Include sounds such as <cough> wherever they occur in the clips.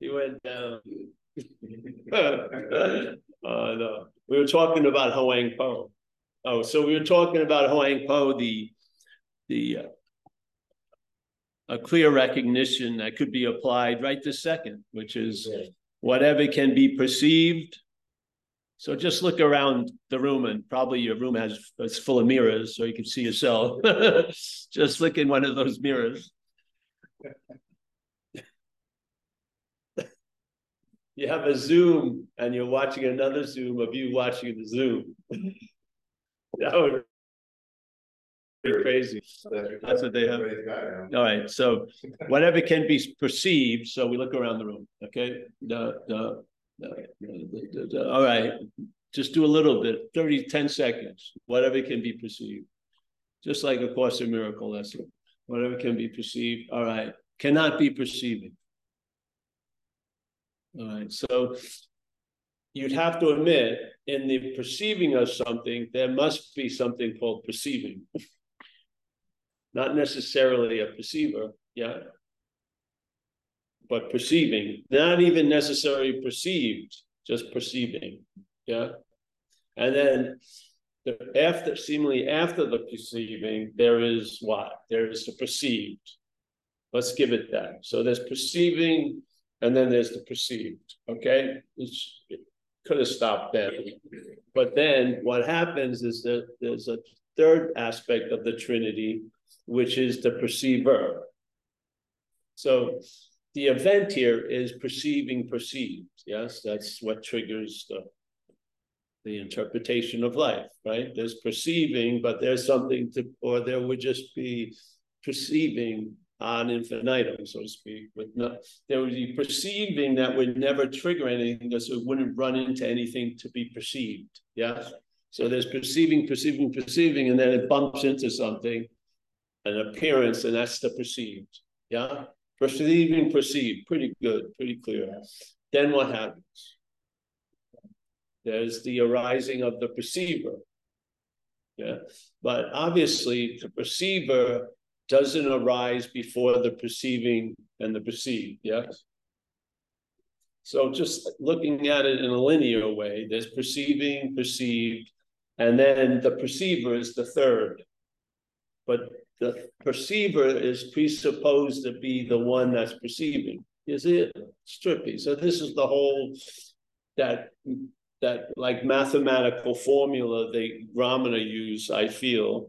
He went down. uh, <laughs> no. We were talking about Huang Po. Oh, so we were talking about Huang Po, the the uh, a clear recognition that could be applied right this second, which is whatever can be perceived. So just look around the room, and probably your room has it's full of mirrors, so you can see yourself. <laughs> just look in one of those mirrors. You have a Zoom, and you're watching another Zoom of you watching the Zoom. <laughs> that would be crazy. That's what they have. All right. So whatever can be perceived. So we look around the room. Okay. The, the, all right. Just do a little bit, 30, 10 seconds, whatever can be perceived. Just like a Course in Miracle lesson. Whatever can be perceived. All right. Cannot be perceiving. All right. So you'd have to admit in the perceiving of something, there must be something called perceiving not necessarily a perceiver, yeah, but perceiving, not even necessarily perceived, just perceiving, yeah. And then the, after, seemingly after the perceiving, there is what? There is the perceived. Let's give it that. So there's perceiving, and then there's the perceived. Okay, it's, it could have stopped there, but then what happens is that there's a third aspect of the Trinity, which is the perceiver. So the event here is perceiving perceived. Yes, that's what triggers the the interpretation of life, right? There's perceiving, but there's something to, or there would just be perceiving on infinitum, so to speak. With no, there would be perceiving that would never trigger anything because it wouldn't run into anything to be perceived. Yeah. So there's perceiving, perceiving, perceiving, and then it bumps into something, an appearance, and that's the perceived. Yeah? Perceiving, perceived. Pretty good, pretty clear. Then what happens? There's the arising of the perceiver. Yeah. But obviously, the perceiver doesn't arise before the perceiving and the perceived. Yes. So just looking at it in a linear way, there's perceiving, perceived, and then the perceiver is the third. But the perceiver is presupposed to be the one that's perceiving. Is it trippy? So this is the whole that that like mathematical formula the Ramana use, I feel,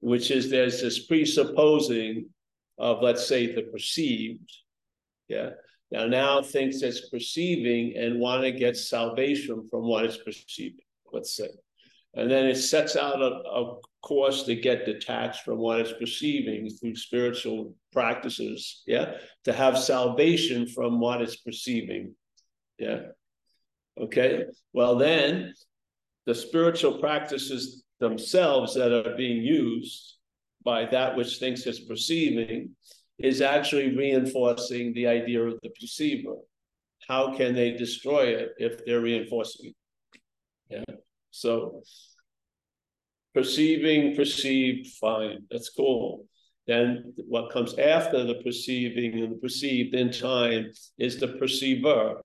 which is there's this presupposing of let's say the perceived. Yeah. Now now thinks it's perceiving and want to get salvation from what it's perceiving, let's say. And then it sets out a, a course to get detached from what it's perceiving through spiritual practices, yeah, to have salvation from what it's perceiving. Yeah. Okay. Well, then the spiritual practices themselves that are being used by that which thinks it's perceiving is actually reinforcing the idea of the perceiver. How can they destroy it if they're reinforcing it? Yeah. So perceiving, perceived, fine, that's cool. Then what comes after the perceiving and the perceived in time is the perceiver.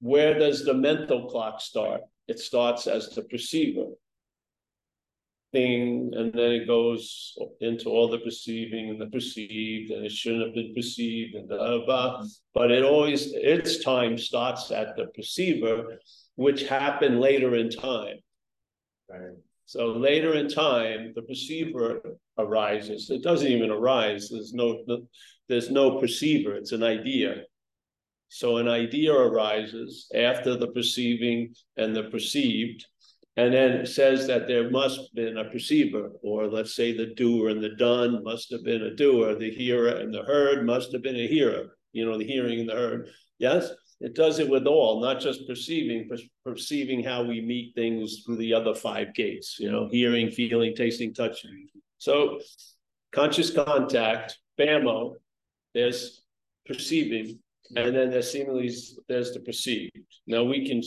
Where does the mental clock start? It starts as the perceiver thing, and then it goes into all the perceiving and the perceived, and it shouldn't have been perceived, and blah, blah. But it always, its time starts at the perceiver, which happened later in time. Right. So later in time, the perceiver arises. It doesn't even arise. There's no there's no perceiver. It's an idea. So an idea arises after the perceiving and the perceived, and then it says that there must have been a perceiver, or let's say the doer and the done must have been a doer, the hearer and the heard must have been a hearer. You know, the hearing and the heard. Yes. It does it with all, not just perceiving, perceiving how we meet things through the other five gates, you know, hearing, feeling, tasting, touching. So conscious contact, BAMO, there's perceiving, and then there's seemingly there's the perceived. Now we can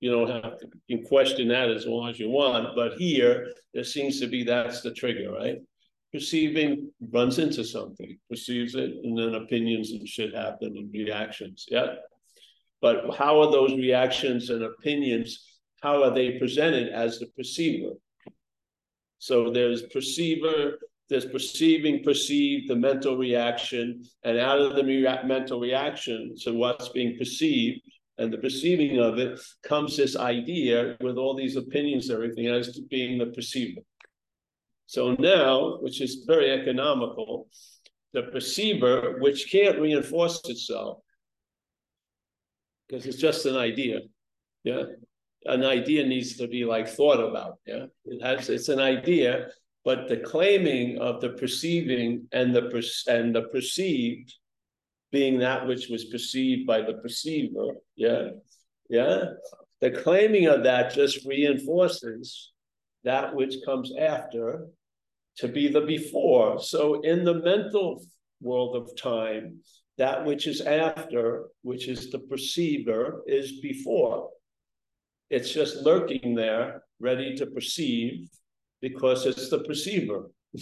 you don't have to you question that as long as you want, but here there seems to be that's the trigger, right? perceiving runs into something, perceives it, and then opinions and shit happen and reactions. Yeah. But how are those reactions and opinions? How are they presented as the perceiver? So there's perceiver, there's perceiving, perceived, the mental reaction, and out of the rea- mental reaction to what's being perceived and the perceiving of it comes this idea with all these opinions, everything as to being the perceiver. So now, which is very economical, the perceiver, which can't reinforce itself, because it's just an idea. Yeah. An idea needs to be like thought about. Yeah. It has it's an idea, but the claiming of the perceiving and the and the perceived being that which was perceived by the perceiver. Yeah. Yeah. The claiming of that just reinforces that which comes after to be the before. So in the mental world of time, that which is after, which is the perceiver, is before. It's just lurking there, ready to perceive, because it's the perceiver. <laughs>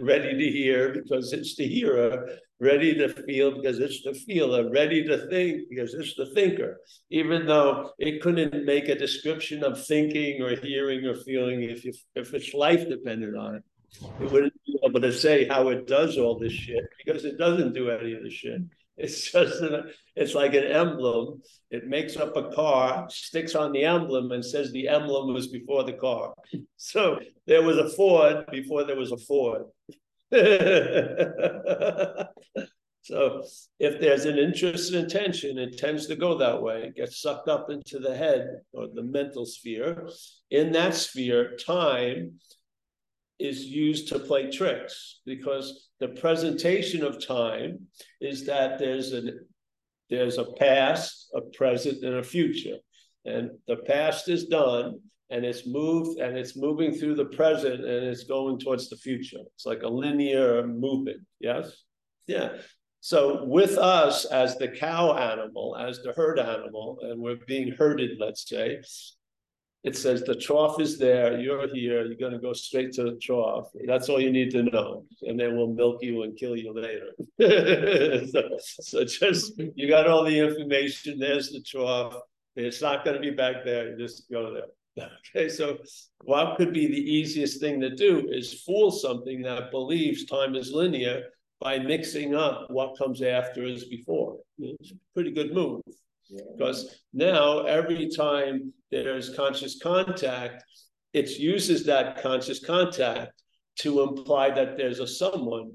ready to hear because it's the hearer, ready to feel because it's the feeler, ready to think because it's the thinker. Even though it couldn't make a description of thinking or hearing or feeling if you, if its life depended on it. It wouldn't be able to say how it does all this shit because it doesn't do any of the shit. <laughs> It's just an, it's like an emblem. It makes up a car, sticks on the emblem, and says the emblem was before the car. <laughs> So there was a Ford before there was a Ford. <laughs> so if there's an interest and intention, it tends to go that way. It gets sucked up into the head or the mental sphere. In that sphere, time is used to play tricks because the presentation of time is that there's a there's a past, a present, and a future. And the past is done and it's moved and it's moving through the present and it's going towards the future. It's like a linear movement. Yes? Yeah. So with us as the cow animal, as the herd animal, and we're being herded, let's say, it says the trough is there, you're here, you're going to go straight to the trough. That's all you need to know. And then we'll milk you and kill you later. <laughs> so, so, just, you got all the information, there's the trough. It's not going to be back there, you just go there. <laughs> Okay, so what could be the easiest thing to do is fool something that believes time is linear by mixing up what comes after as before. It's a pretty good move. Because now every time there's conscious contact, it uses that conscious contact to imply that there's a someone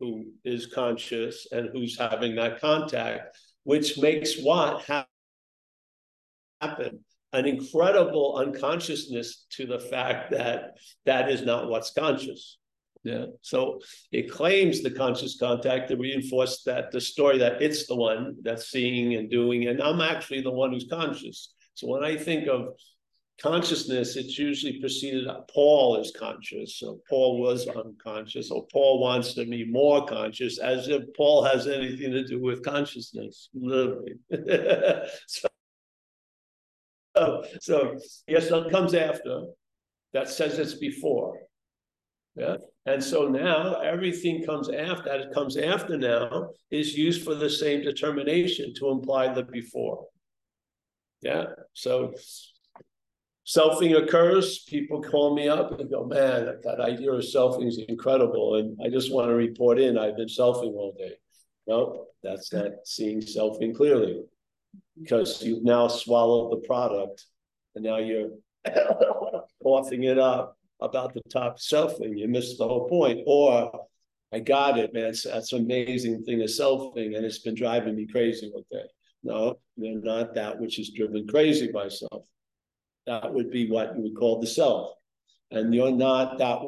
who is conscious and who's having that contact, which makes what happen? An incredible unconsciousness to the fact that that is not what's conscious. Yeah. So it claims the conscious contact to reinforce that the story that it's the one that's seeing and doing, and I'm actually the one who's conscious. So when I think of consciousness, it's usually preceded. Uh, Paul is conscious, so Paul was unconscious, or Paul wants to be more conscious, as if Paul has anything to do with consciousness, literally. <laughs> so, so, so yes, that comes after. That says it's before. Yeah. And so now everything comes after that comes after now is used for the same determination to imply the before. Yeah. So selfing occurs, people call me up and go, man, that, idea of selfing is incredible. And I just want to report in, I've been selfing all day. No, that's not seeing selfing clearly because you've now swallowed the product and now you're <laughs> coughing it up about the top selfing. You missed the whole point. Or I got it, man. That's an amazing thing of selfing, and it's been driving me crazy with day. No, they're not that which is driven crazy by self. That would be what you would call the self. And you're not that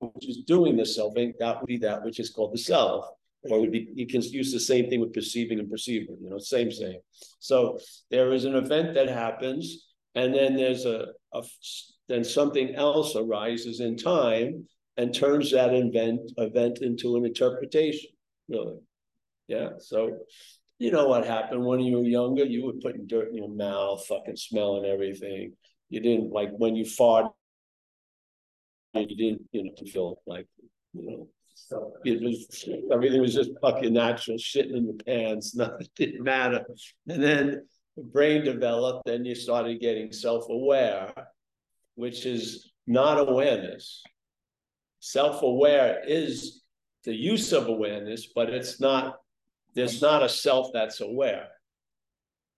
which is doing the selfing, that would be that which is called the self. Or would be you can use the same thing with perceiving and perceiving, you know, same same. So there is an event that happens, and then there's a, a then something else arises in time and turns that event event into an interpretation. Really, yeah. So, you know what happened when you were younger? You were putting dirt in your mouth, fucking smelling everything. You didn't like when you fought. you didn't, you know, feel like, you know, it was everything was just fucking natural, shitting in your pants, <laughs> nothing didn't matter. And then the brain developed, then you started getting self-aware, which is not awareness. Self-aware is the use of awareness, but it's not, there's not a self that's aware.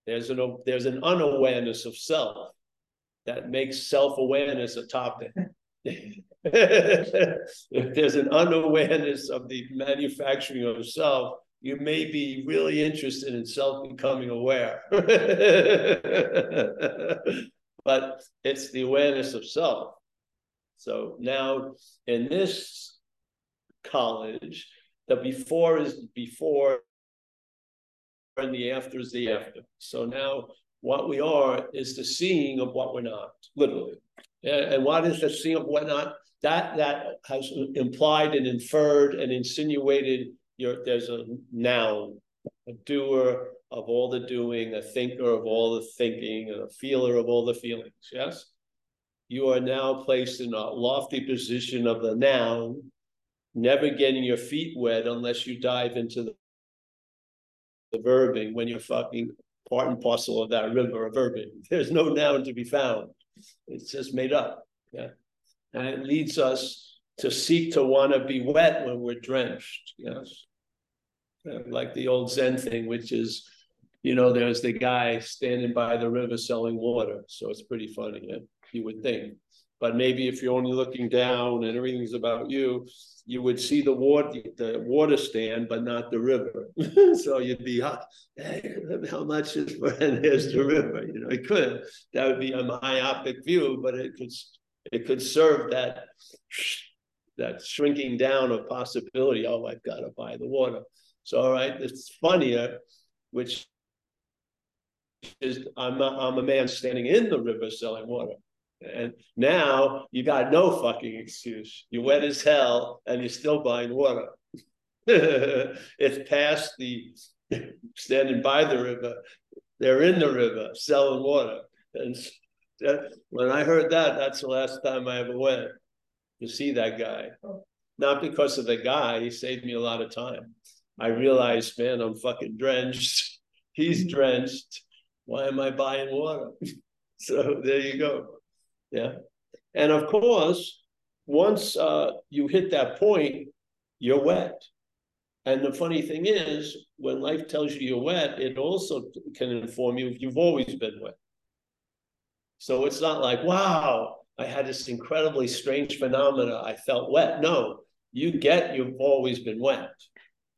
There's an there's an unawareness of self that makes self-awareness a topic. if <laughs> there's an unawareness of the manufacturing of self, you may be really interested in self becoming aware. <laughs> but it's the awareness of self. So now in this college, the before is before and the after is the after. So now what we are is the seeing of what we're not, literally. And what is the seeing of what not? That that has implied and inferred and insinuated your there's a noun, a doer of all the doing, a thinker of all the thinking, and a feeler of all the feelings. Yes? You are now placed in a lofty position of the noun, never getting your feet wet unless you dive into the, the verbing when you're fucking part and parcel of that river of verbing. <laughs> There's no noun to be found. It's just made up. Yeah. And it leads us to seek to want to be wet when we're drenched. Yes. Like the old Zen thing, which is, you know, there's the guy standing by the river selling water. So it's pretty funny, yeah? you would think. But maybe if you're only looking down and everything's about you, you would see the water, the water stand, but not the river. <laughs> so you'd be, hey, how much is for, <laughs> and there's the river. You know, it could. That would be a myopic view, but it could, it could serve that, that shrinking down of possibility. Oh, I've got to buy the water. All right, it's funnier, which is I'm not, I'm a man standing in the river selling water. And now you got no fucking excuse. You're wet as hell and you're still buying water. <laughs> it's past the standing by the river. They're in the river selling water. And that, when I heard that, that's the last time I ever went to see that guy. Oh. Not because of the guy, he saved me a lot of time. I realized, man, I'm fucking drenched. <laughs> He's drenched. Why am I buying water? <laughs> so there you go. Yeah. And of course, once uh, you hit that point, you're wet. And the funny thing is, when life tells you you're wet, it also can inform you if you've always been wet. So it's not like, wow, I had this incredibly strange phenomena. I felt wet. No, you get you've always been wet.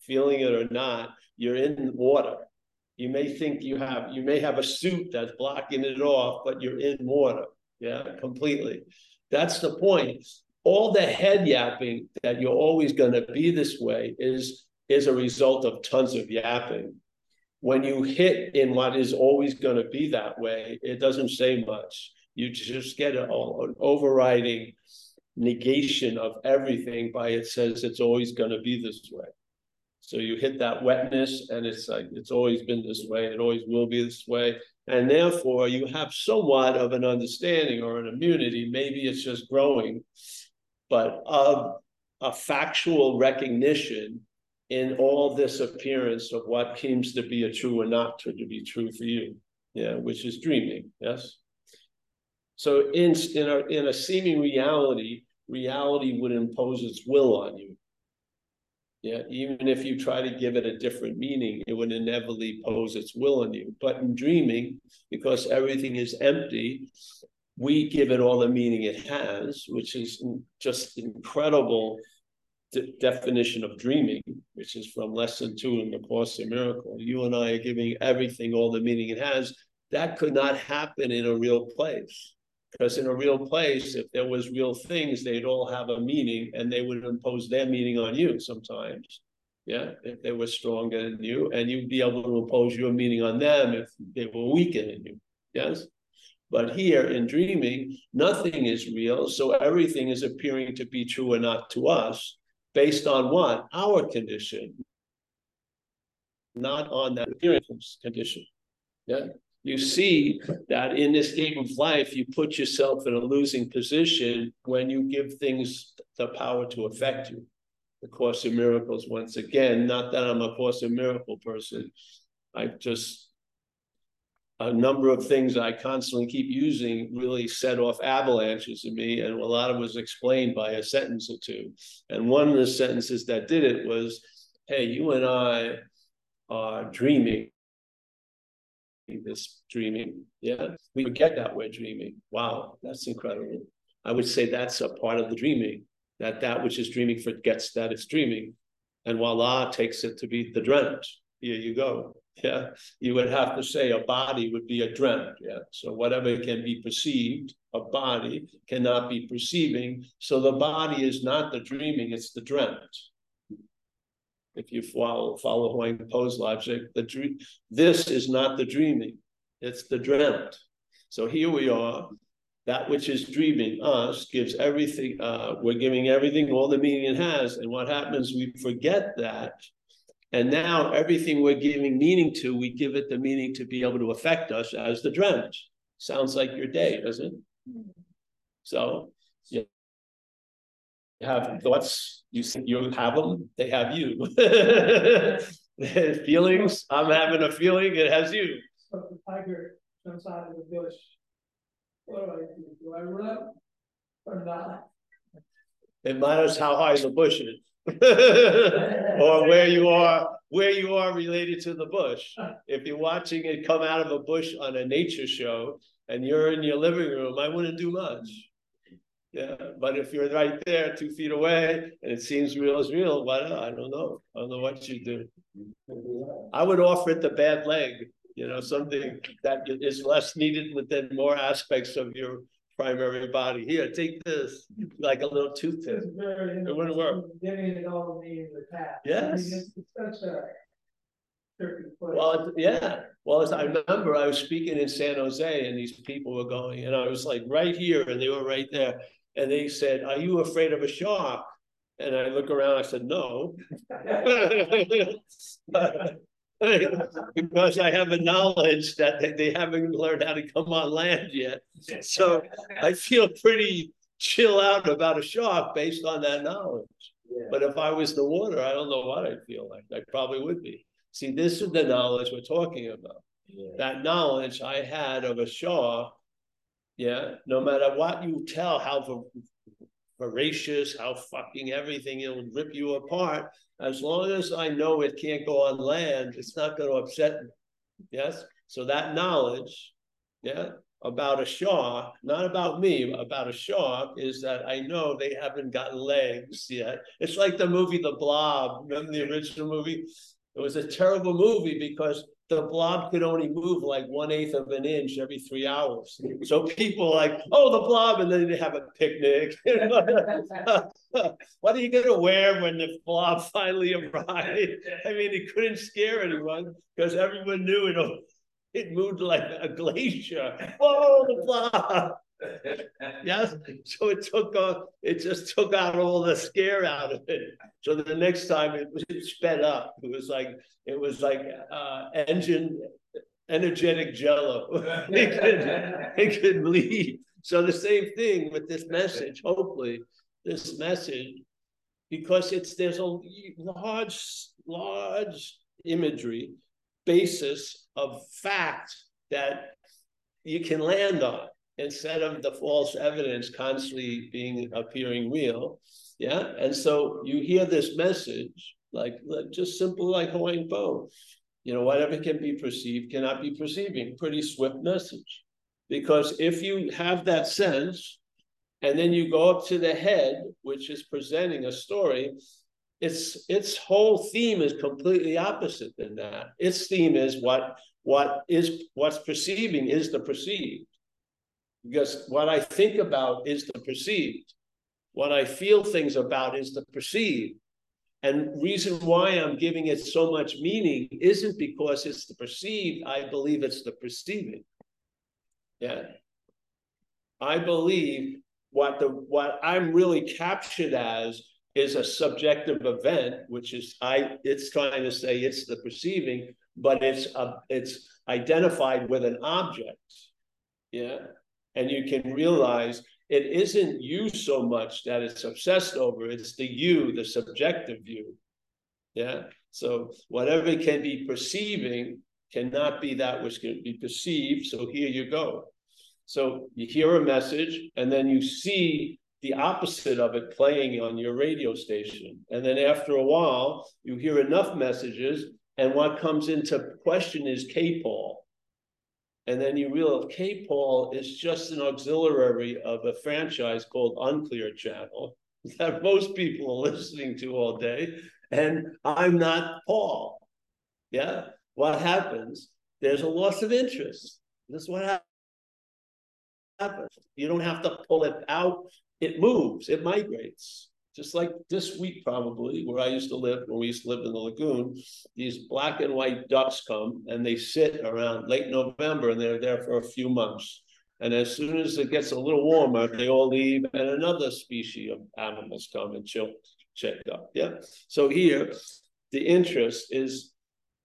Feeling it or not, you're in water. You may think you have, you may have a suit that's blocking it off, but you're in water. Yeah, completely. That's the point. All the head yapping that you're always going to be this way is is a result of tons of yapping. When you hit in what is always going to be that way, it doesn't say much. You just get an, an overriding negation of everything by it says it's always going to be this way. So you hit that wetness, and it's like it's always been this way. It always will be this way. And therefore, you have somewhat of an understanding or an immunity. Maybe it's just growing, but of a factual recognition in all this appearance of what seems to be a true or not to, to be true for you. Yeah, which is dreaming. Yes. So in in a in a seeming reality, reality would impose its will on you. Yeah, even if you try to give it a different meaning, it would inevitably pose its will on you. But in dreaming, because everything is empty, we give it all the meaning it has, which is just incredible de- definition of dreaming, which is from lesson two in the Course in Miracle. You and I are giving everything all the meaning it has. That could not happen in a real place. Because in a real place, if there was real things, they'd all have a meaning and they would impose their meaning on you sometimes. Yeah, if they were stronger than you, and you'd be able to impose your meaning on them if they were weaker than you. Yes. But here in dreaming, nothing is real. So everything is appearing to be true or not to us based on what? Our condition, not on that appearance condition. Yeah. You see that in this game of life, you put yourself in a losing position when you give things the power to affect you. The Course of Miracles, once again, not that I'm a Course of Miracle person. I just a number of things I constantly keep using really set off avalanches in me, and a lot of it was explained by a sentence or two. And one of the sentences that did it was, "Hey, you and I are dreaming." This dreaming, yeah, we forget that we're dreaming. Wow, that's incredible. I would say that's a part of the dreaming that that which is dreaming forgets that it's dreaming, and voila, takes it to be the dreamt. Here you go yeah, you would have to say a body would be a dreamt. Yeah, so whatever can be perceived, a body cannot be perceiving. So the body is not the dreaming; it's the dreamt. If you follow follow Huang Po's logic, the dream this is not the dreaming; it's the dreamt. So here we are. That which is dreaming us gives everything. Uh, we're giving everything all the meaning it has, and what happens? We forget that and now everything we're giving meaning to, we give it the meaning to be able to affect us as the dreamt. Sounds like your day, doesn't it? So you have thoughts, you you have them, they have you. <laughs> Feelings, I'm having a feeling, it has you. So the tiger jumps out of the bush. What do I do? Do I run or not? It matters how high the bush is. <laughs> or where you are where you are related to the bush. If you're watching it come out of a bush on a nature show and you're in your living room, I wouldn't do much. Yeah, but if you're right there, two feet away, and it seems real as real, why not? I don't know. I don't know what you do. I would offer it the bad leg, you know, something that is less needed within more aspects of your primary body. Here, take this, like a little toothpick. It wouldn't work. Giving it all to me in the past. Yes. I mean, it's, it's such a well, yeah. Well, I remember I was speaking in San Jose, and these people were going, and I was like right here, and they were right there, and they said, "Are you afraid of a shark?" And I look around, I said, "No," <laughs> because I have a knowledge that they haven't learned how to come on land yet. So I feel pretty chill out about a shark based on that knowledge. Yeah. But if I was the water, I don't know what I'd feel like. I probably would be. See, this is the knowledge we're talking about. Yeah. That knowledge I had of a shark, yeah, no matter what you tell, how voracious, how fucking everything, it'll rip you apart. As long as I know it can't go on land, it's not going to upset me. Yes. So that knowledge, yeah, about a shark, not about me, about a shark, is that I know they haven't got legs yet. It's like the movie The Blob. Remember the original movie? It was a terrible movie because the blob could only move like one eighth of an inch every three hours. So people like, oh, the blob, and then they have a picnic. <laughs> what are you going to wear when the blob <laughs> finally arrived? I mean, it couldn't scare anyone because everyone knew it. It moved like a glacier. Oh, the blob. <laughs> yes. So it took uh, it just took out all the scare out of it. So the next time it was it sped up. It was like it was like uh, engine energetic jello. <laughs> it could it could leave. So the same thing with this message. Hopefully, this message, because it's there's a large large imagery basis of fact that you can land on instead of the false evidence constantly being appearing real. Yeah. And so you hear this message, like, just simple like Huang Po. You know, whatever can be perceived cannot be perceiving. Pretty swift message. Because if you have that sense, and then you go up to the head, which is presenting a story, its its whole theme is completely opposite than that. Its theme is what what is what's perceiving is the perceived because what I think about is the perceived. What I feel things about is the perceived. And reason why I'm giving it so much meaning isn't because it's the perceived. I believe it's the perceiving. Yeah. I believe what the what I'm really captured as is a subjective event, which is I it's trying to say it's the perceiving, but it's a, it's identified with an object. Yeah. And you can realize it isn't you so much that it's obsessed over, it's the you, the subjective you Yeah. So whatever can be perceiving cannot be that which can be perceived. So here you go. So you hear a message and then you see the opposite of it playing on your radio station. And then after a while, you hear enough messages, and what comes into question is K-Paul. And then you realize K-Paul is just an auxiliary of a franchise called Unclear Channel <laughs> that most people are listening to all day. And I'm not Paul. Yeah. What happens? There's a loss of interest. This is what happens. You don't have to pull it out it moves, it migrates. Just like this week, probably, where I used to live, where we used to live in the lagoon, these black and white ducks come and they sit around late November and they're there for a few months. And as soon as it gets a little warmer, they all leave, and another species of animals come and chill, check up. Yeah. So here, the interest is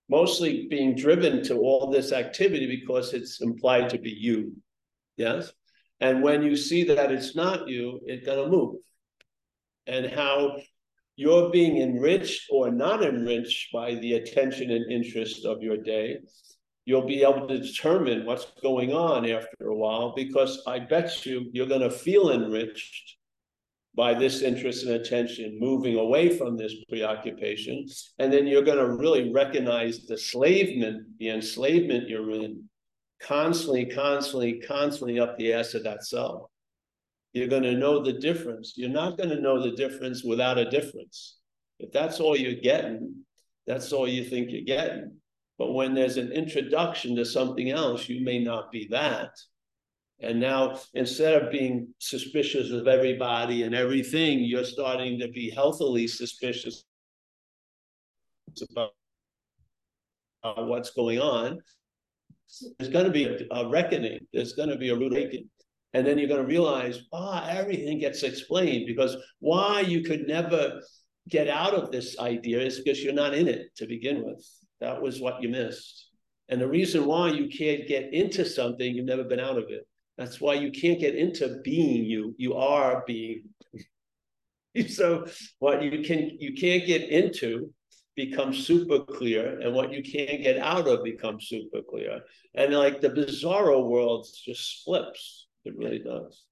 mostly being driven to all this activity because it's implied to be you. Yes. And when you see that it's not you, it's going to move. And how you're being enriched or not enriched by the attention and interest of your day, you'll be able to determine what's going on after a while because I bet you you're going to feel enriched by this interest and attention moving away from this preoccupation. And then you're going to really recognize the enslavement, the enslavement you're in constantly, constantly, constantly up the ass of that cell. You're going to know the difference. You're not going to know the difference without a difference. If that's all you're getting, that's all you think you're getting. But when there's an introduction to something else, you may not be that. And now, instead of being suspicious of everybody and everything, you're starting to be healthily suspicious about what's going on there's going to be a, reckoning. There's going to be a rude awakening. And then you're going to realize, ah, oh, everything gets explained because why you could never get out of this idea is because you're not in it to begin with. That was what you missed. And the reason why you can't get into something, you've never been out of it. That's why you can't get into being you. You are being. <laughs> so what you can you can't get into becomes super clear and what you can't get out of becomes super clear. And like the bizarro world just flips. It really does.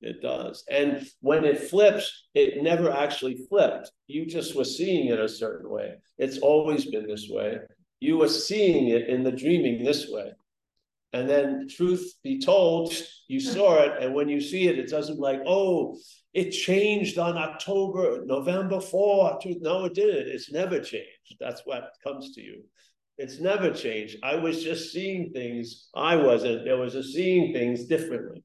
It does. And when it flips, it never actually flipped. You just were seeing it a certain way. It's always been this way. You were seeing it in the dreaming this way. And then, truth be told, you saw it. And when you see it, it doesn't like, oh, it changed on October, November 4th. No, it didn't. It's never changed. That's what comes to you. It's never changed. I was just seeing things. I wasn't. There was a seeing things differently.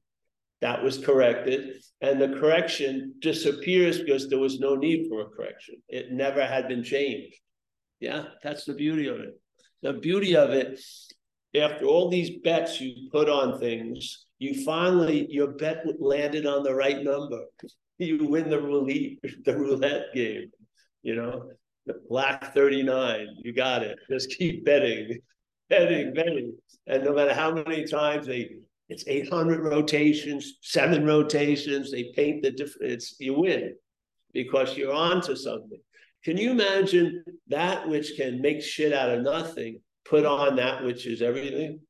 That was corrected. And the correction disappears because there was no need for a correction. It never had been changed. Yeah, that's the beauty of it. The beauty of it, after all these bets you put on things, you finally, your bet landed on the right number <laughs> you win the roulette, <laughs> the roulette game. You know, black 39, you got it. Just keep betting, <laughs> betting, betting. And no matter how many times they, it's 800 rotations, seven rotations, they paint the difference, It's, you win because you're on to something. Can you imagine that which can make shit out of nothing, put on that which is everything?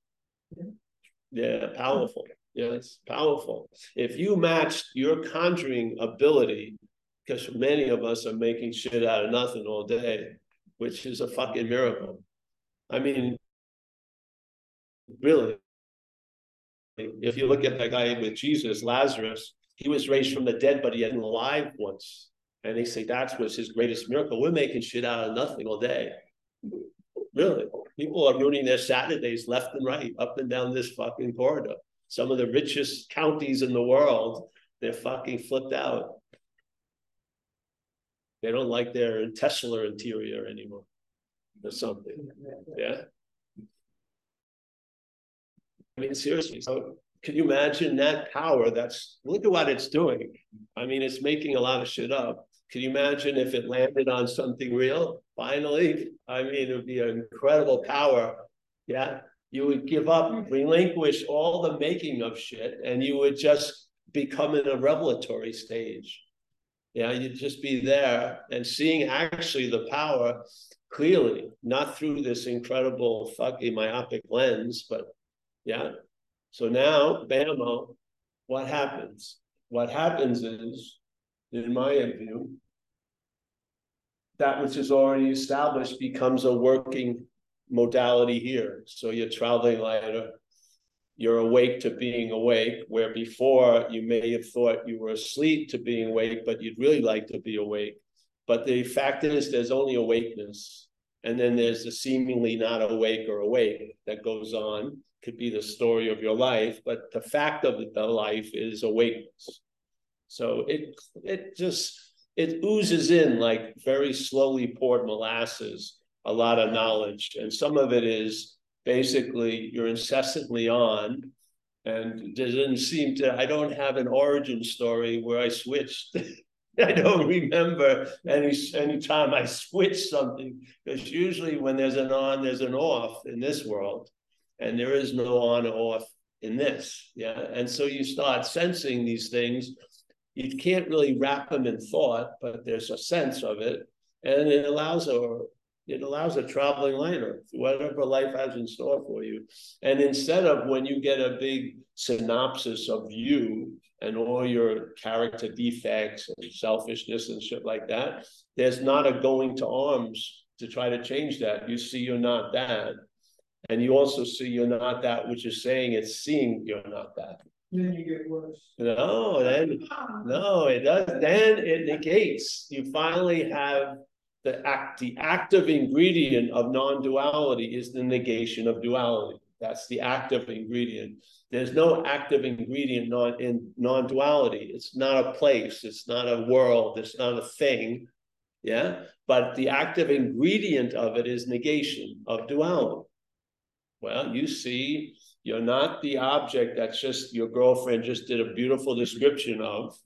Yeah, powerful. Yeah, it's powerful. If you match your conjuring ability, because many of us are making shit out of nothing all day, which is a fucking miracle. I mean, really, if you look at that guy with Jesus, Lazarus, he was raised from the dead, but he had been alive once. And they say that was his greatest miracle. We're making shit out of nothing all day. Really. People are ruining their Saturdays left and right, up and down this fucking corridor some of the richest counties in the world, they're fucking flipped out. They don't like their Tesla interior anymore or something. Yeah. I mean, seriously. So can you imagine that power? That's look at what it's doing. I mean, it's making a lot of shit up. Can you imagine if it landed on something real? Finally, I mean, it would be an incredible power. Yeah, you would give up, mm-hmm. relinquish all the making of shit, and you would just become in a revelatory stage. Yeah, you'd just be there and seeing actually the power clearly, not through this incredible fucking myopic lens, but yeah. So now, bammo, what happens? What happens is, in my view, that which is already established becomes a working modality here. So you're traveling lighter, you're awake to being awake, where before you may have thought you were asleep to being awake, but you'd really like to be awake. But the fact is, there's only awakeness. And then there's the seemingly not awake or awake that goes on. Could be the story of your life, but the fact of the life is awakeness. So it it just it oozes in like very slowly poured molasses a lot of knowledge. And some of it is basically you're incessantly on. And doesn't seem to, I don't have an origin story where I switched. <laughs> <laughs> I don't remember any any time I switch something because usually when there's an on, there's an off in this world, and there is no on or off in this. Yeah, and so you start sensing these things. You can't really wrap them in thought, but there's a sense of it, and it allows a it allows a traveling liner, whatever life has in store for you. And instead of when you get a big synopsis of you and all your character defects and selfishness and shit like that, there's not a going to arms to try to change that. You see you're not that. And you also see you're not that, which is saying it's seeing you're not that. Then you get worse. No, then no, it does. Then it negates. You finally have the act, the active ingredient of non-duality is the negation of duality. That's the active ingredient. There's no active ingredient non, in non-duality. It's not a place. It's not a world. It's not a thing. Yeah. But the active ingredient of it is negation of duality. Well, you see, you're not the object that's just your girlfriend just did a beautiful description of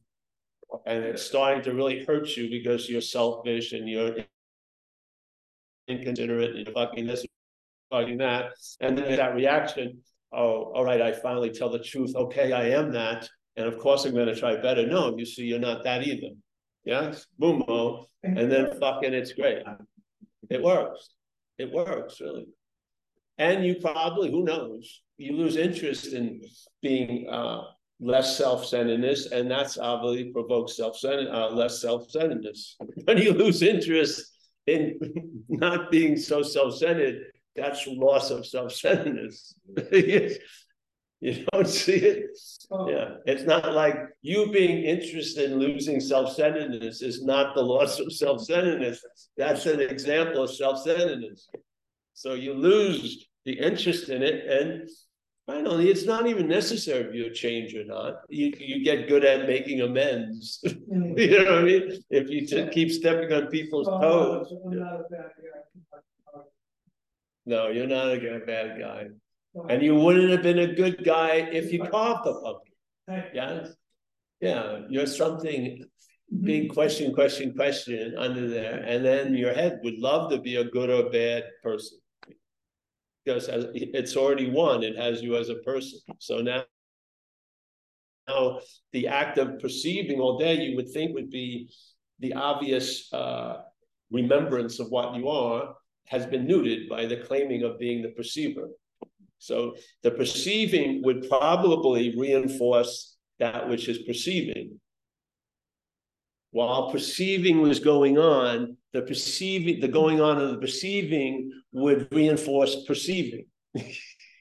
and it's starting to really hurt you because you're selfish and you're inconsiderate and you're fucking this, fucking that, and then that reaction. Oh, all right, I finally tell the truth. Okay, I am that, and of course I'm going to try better. No, you see, you're not that either. Yes, boom, boom. and then fucking, it's great. It works. It works really, and you probably, who knows, you lose interest in being uh, less self-centeredness, and that's obviously provokes self-centered, uh, less self-centeredness. <laughs> When you lose interest in <laughs> not being so self-centered, that's loss of self-centeredness. <laughs> you don't see it. Oh. Yeah, it's not like you being interested in losing self-centeredness is not the loss of self-centeredness. That's an example of self-centeredness. So you lose the interest in it, and Finally, it's not even necessary if you change or not. You you get good at making amends. <laughs> Mm. you know what I mean? If you just keep stepping on people's oh, toes. No, you're not a bad guy. And you wouldn't have been a good guy if you caught the puppy. Yes? Yeah, you're something big mm-hmm. question, question, question under there. And then your head would love to be a good or bad person because it's already won. It has you as a person. So now, now the act of perceiving all day, you would think would be the obvious uh, remembrance of what you are, has been neutered by the claiming of being the perceiver. So the perceiving would probably reinforce that which is perceiving. While perceiving was going on, the perceiving, the going on of the perceiving would reinforce perceiving. <laughs> yeah.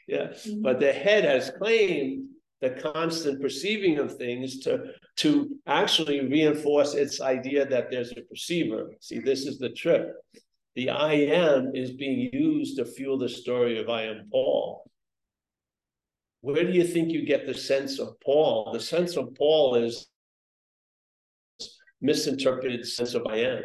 Mm-hmm. But the head has claimed the constant perceiving of things to, to actually reinforce its idea that there's a perceiver. See, this is the trick. The I am is being used to fuel the story of I am Paul. Where do you think you get the sense of Paul? The sense of Paul is misinterpreted sense of I am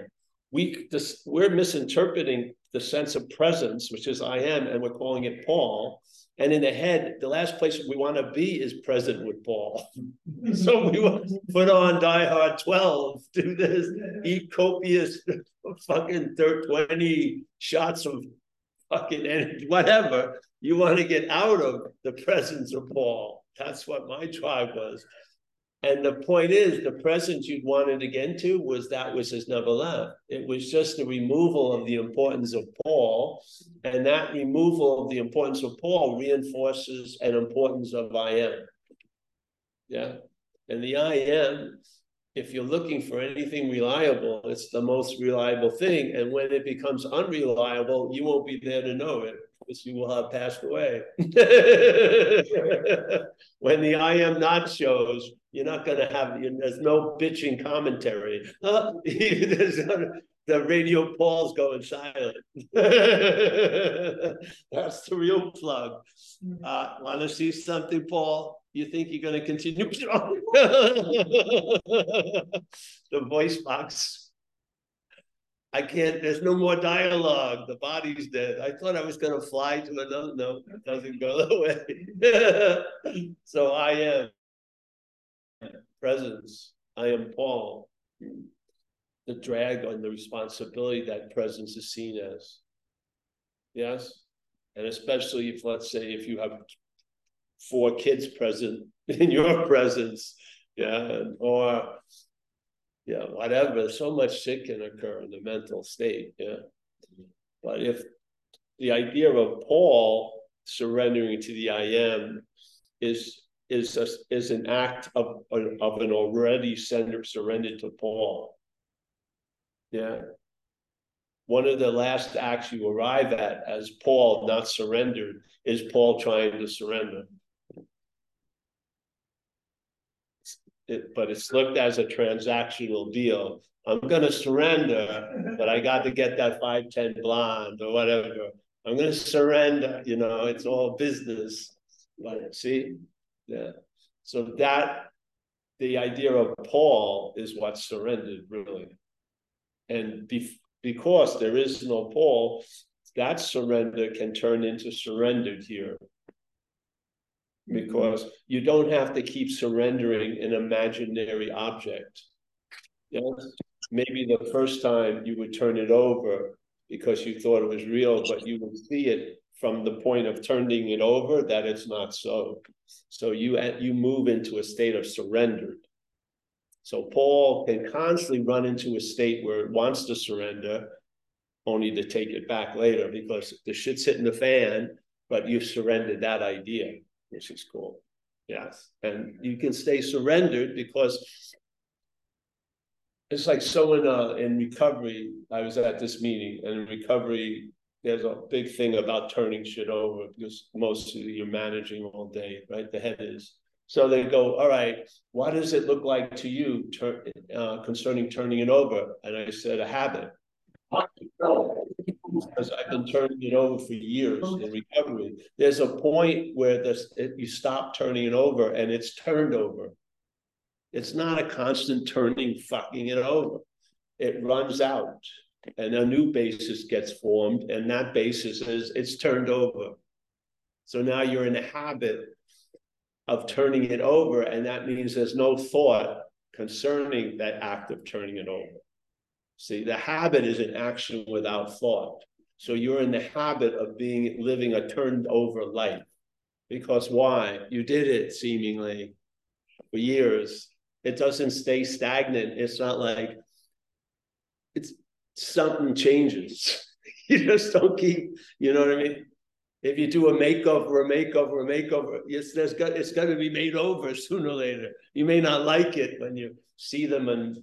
we this, we're misinterpreting the sense of presence, which is I am, and we're calling it Paul. And in the head, the last place we want to be is present with Paul. <laughs> so we put on Die Hard 12, do this, eat copious <laughs> fucking 20 shots of fucking energy, whatever. You want to get out of the presence of Paul. That's what my tribe was. And the point is, the presence you'd wanted to get into was that which has never left. It was just the removal of the importance of Paul, and that removal of the importance of Paul reinforces an importance of I am. Yeah, and the I am, if you're looking for anything reliable, it's the most reliable thing. And when it becomes unreliable, you won't be there to know it because you will have passed away. <laughs> when the I am not shows, you're not going to have, there's no bitching commentary. <laughs> <laughs> The radio Paul's going silent. <laughs> That's the real plug. Uh, Want to see something, Paul? You think you're going to continue? the voice box I can't, there's no more dialogue. The body's dead. I thought I was going to fly to another. No, it doesn't go that way. so I am presence. I am Paul. The drag on the responsibility that presence is seen as. Yes. And especially if, let's say, if you have four kids present <laughs> in your presence, yeah, or yeah, whatever. So much shit can occur in the mental state. Yeah. But if the idea of Paul surrendering to the I am is is a, is an act of, of an already sender surrendered to Paul. Yeah. One of the last acts you arrive at as Paul not surrendered is Paul trying to surrender. it, but it's looked as a transactional deal. I'm going to surrender, but I got to get that 510 blonde or whatever. I'm going to surrender. You know, it's all business. But see, yeah. So that the idea of Paul is what surrendered really, and be, because there is no Paul, that surrender can turn into surrendered here because you don't have to keep surrendering an imaginary object. Yes, maybe the first time you would turn it over because you thought it was real, but you would see it from the point of turning it over that it's not so. So you you move into a state of surrender. So Paul can constantly run into a state where it wants to surrender, only to take it back later because the shit's hitting the fan, but you've surrendered that idea which is cool. Yes. And you can stay surrendered because it's like someone uh, in recovery. I was at this meeting, and in recovery, there's a big thing about turning shit over because mostly you're managing all day, right? The head is. So they go, all right, what does it look like to you ter- uh, concerning turning it over? And I said, a habit because I've been turning it over for years in recovery. There's a point where this it, you stop turning it over and it's turned over. It's not a constant turning, fucking it over. It runs out and a new basis gets formed, and that basis is it's turned over. So now you're in the habit of turning it over, and that means there's no thought concerning that act of turning it over. See, the habit is an action without thought. So you're in the habit of being living a turned over life. Because why? You did it seemingly for years. It doesn't stay stagnant. It's not like it's something changes. <laughs> you just don't keep, you know what I mean? If you do a makeover, a makeover, a makeover, yes, there's got it's got to be made over <laughs> sooner or later. You may not like it when you see them and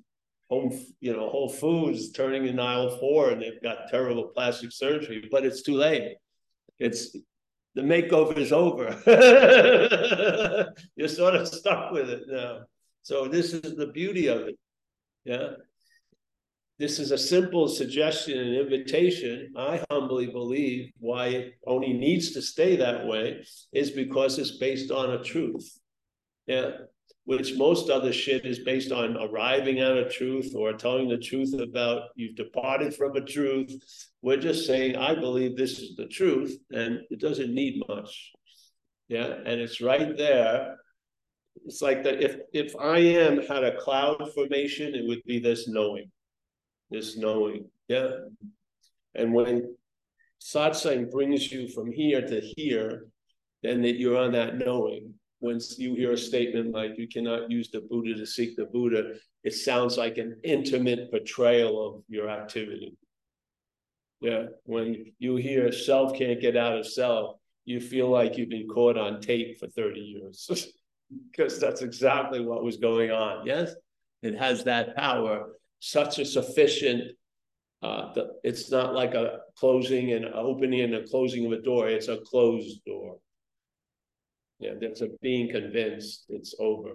home, you know, Whole Foods turning in aisle four and they've got terrible plastic surgery, but it's too late. It's the makeover is over. <laughs> You're sort of stuck with it now. So this is the beauty of it. Yeah. This is a simple suggestion and invitation. I humbly believe why it only needs to stay that way is because it's based on a truth. Yeah which most other shit is based on arriving at a truth or telling the truth about you've departed from a truth. We're just saying, I believe this is the truth, and it doesn't need much. Yeah, and it's right there. It's like that if if I am had a cloud formation, it would be this knowing. This knowing. Yeah. And when satsang brings you from here to here, then that you're on that knowing. Once you hear a statement like you cannot use the Buddha to seek the Buddha, it sounds like an intimate portrayal of your activity. Yeah, when you hear self can't get out of self, you feel like you've been caught on tape for 30 years <laughs> because that's exactly what was going on. Yes, it has that power, such a sufficient. Uh, the, it's not like a closing and opening and a closing of a door, it's a closed door. Yeah, that's a being convinced it's over.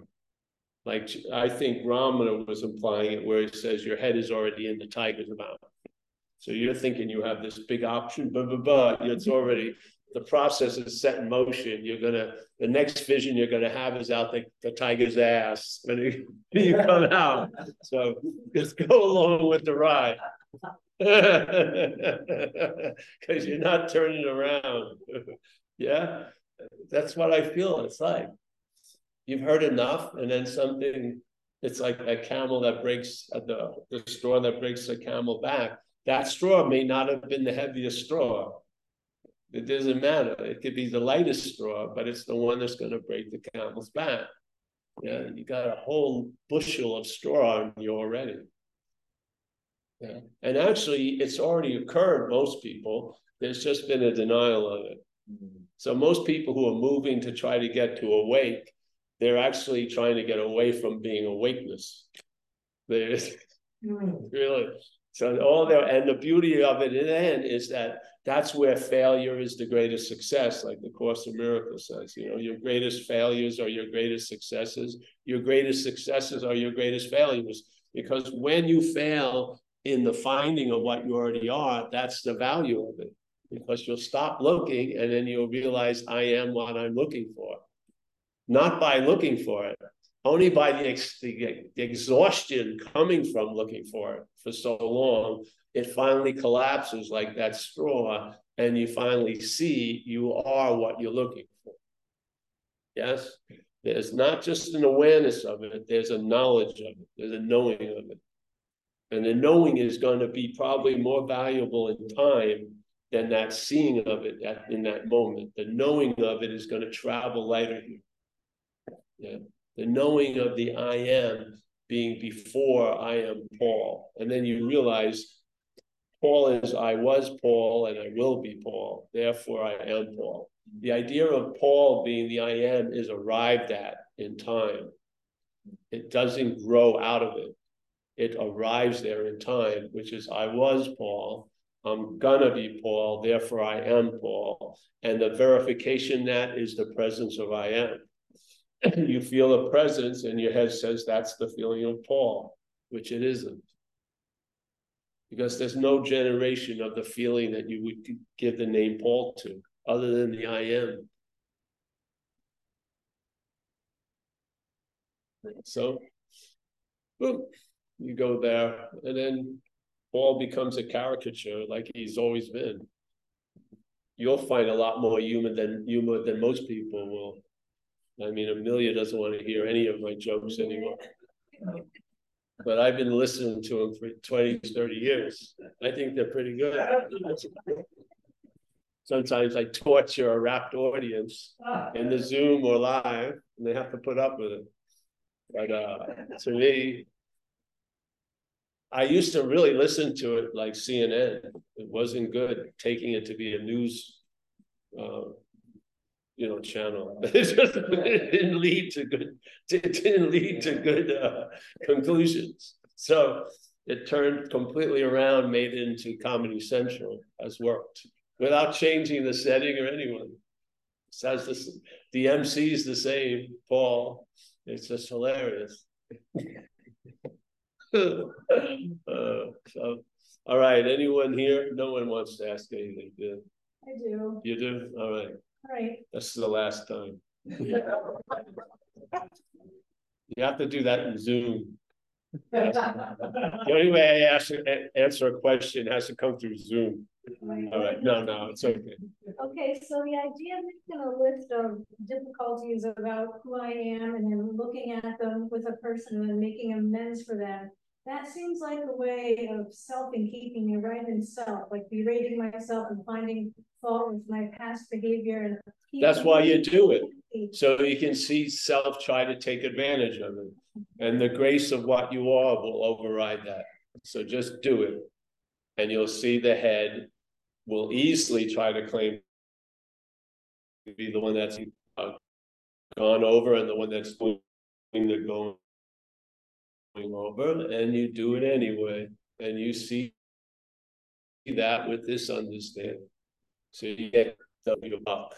Like I think Ramana was implying it, where he says your head is already in the tiger's mouth. So you're thinking you have this big option, but but but it's already the process is set in motion. You're gonna the next vision you're gonna have is out the, the tiger's ass when you, when <laughs> you come out. So just go along with the ride. <laughs> Because you're not turning around. <laughs> yeah that's what I feel it's like. You've heard enough, and then something, it's like a camel that breaks the, the straw that breaks the camel back. That straw may not have been the heaviest straw. It doesn't matter. It could be the lightest straw, but it's the one that's going to break the camel's back. Yeah, you got a whole bushel of straw on you already. Yeah. And actually, it's already occurred, most people. There's just been a denial of it. So most people who are moving to try to get to awake, they're actually trying to get away from being awakeness. There's mm. <laughs> really so all there and the beauty of it in the end is that that's where failure is the greatest success, like the Course of Miracles says. You know, your greatest failures are your greatest successes. Your greatest successes are your greatest failures. Because when you fail in the finding of what you already are, that's the value of it because you'll stop looking and then you'll realize I am what I'm looking for. Not by looking for it, only by the, ex- the, exhaustion coming from looking for it for so long, it finally collapses like that straw, and you finally see you are what you're looking for. Yes? There's not just an awareness of it, there's a knowledge of it, there's a knowing of it. And the knowing is going to be probably more valuable in time than that seeing of it at, in that moment. The knowing of it is going to travel later. Yeah. The knowing of the I am being before I am Paul. And then you realize Paul is I was Paul and I will be Paul. Therefore I am Paul. The idea of Paul being the I am is arrived at in time. It doesn't grow out of it. It arrives there in time, which is I was Paul I'm gonna be Paul, therefore I am Paul. And the verification that is the presence of I am. You feel a presence and your head says that's the feeling of Paul, which it isn't. Because there's no generation of the feeling that you would give the name Paul to, other than the I am. So, boom, you go there, and then Paul becomes a caricature like he's always been. You'll find a lot more human than humor than most people will. I mean, Amelia doesn't want to hear any of my jokes anymore. But I've been listening to them for 20, 30 years. I think they're pretty good. Sometimes I torture a rapt audience in the Zoom or live, and they have to put up with it. But uh, to me, I used to really listen to it like CNN. It wasn't good taking it to be a news, uh, you know, channel. <laughs> It just it didn't lead to good. It didn't lead to good uh, conclusions. So it turned completely around, made it into Comedy Central, has worked without changing the setting or anyone. It has this, the MC is the same, Paul. It's just hilarious. <laughs> uh, so, all right. Anyone here? No one wants to ask anything. Do I do. You do? All right. All right. This is the last time. you have to do that in Zoom. <laughs> the only way I ask, answer a question has to come through Zoom. All right. No, no, it's okay. Okay, so the idea of making a list of difficulties about who I am and then looking at them with a person and making amends for them. That seems like a way of self and keeping your right in self, like berating myself and finding fault with my past behavior and. That's why you do it. So you can see self try to take advantage of it. And the grace of what you are will override that. So just do it. And you'll see the head will easily try to claim to be the one that's uh, gone over and the one that's doing the going over, and you do it anyway, and you see that with this understanding. So you get W buck.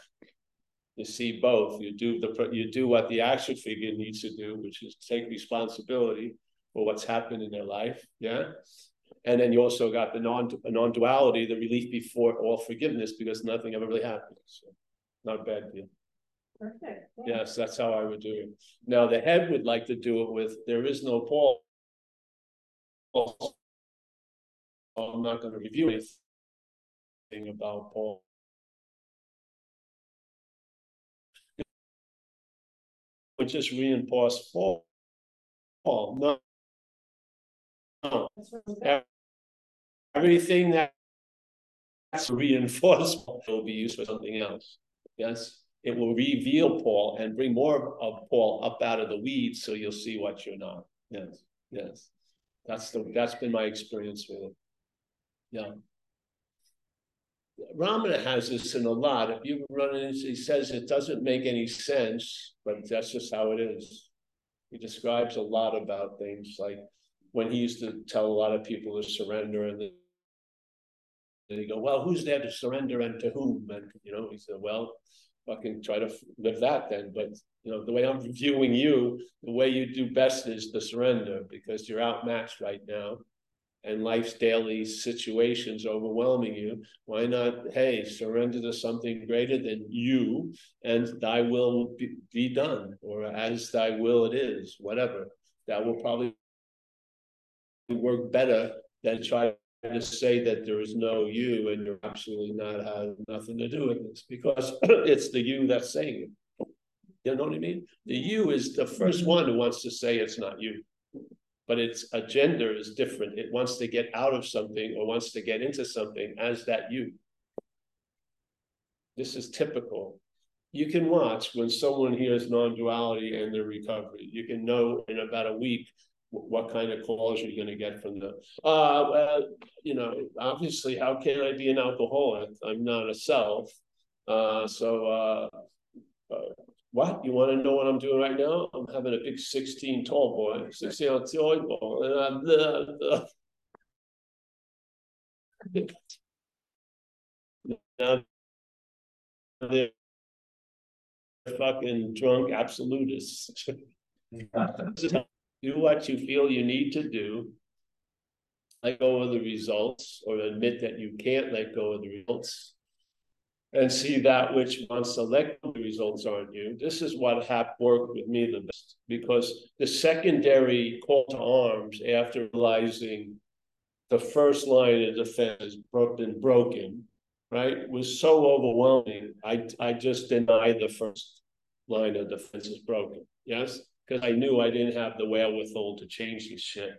You see both. You do the you do what the action figure needs to do, which is take responsibility for what's happened in their life. Yeah. And then you also got the non non-duality, the relief before all forgiveness, because nothing ever really happens. So not a bad deal. Perfect. Yes, that's how I would do it. Now the head would like to do it with there is no Paul. I'm not going to review anything about Paul. Would just reinforce Paul. Paul, no. no. Everything that's reinforced will be used for something else. Yes, it will reveal Paul and bring more of Paul up out of the weeds, so you'll see what you're not. Yes, yes, that's the that's been my experience with it. Yeah. Ramana has this in a lot. If you run into, he says it doesn't make any sense, but that's just how it is. He describes a lot about things like when he used to tell a lot of people to surrender, and then you go, well, who's there to surrender and to whom? And you know, he said, well, fucking try to live that then. But you know, the way I'm viewing you, the way you do best is to surrender because you're outmatched right now and life's daily situations overwhelming you, why not, hey, surrender to something greater than you and thy will be, be done, or as thy will it is, whatever. That will probably work better than try to say that there is no you and you're absolutely not have nothing to do with this because <clears throat> it's the you that's saying it. You know what I mean? The you is the first mm-hmm. one who wants to say it's not you but its agenda is different. It wants to get out of something or wants to get into something as that you. This is typical. You can watch when someone hears non-duality and their recovery. You can know in about a week what kind of calls you're going to get from them. Uh, well, you know, obviously, how can I be an alcoholic? I'm not a self. Uh, so, uh, uh what? You want to know what I'm doing right now? I'm having a big 16 tall boy, <laughs> 16 ounce tall ball, and I'm the. <laughs> now they're fucking drunk absolutists. <laughs> do what you feel you need to do. Let go of the results, or admit that you can't let go of the results and see that which the results on you. This is what hap worked with me the best because the secondary call to arms after realizing the first line of defense has been broken, right, was so overwhelming. I I just denied the first line of defense is broken. Yes, because I knew I didn't have the wherewithal to change this shit.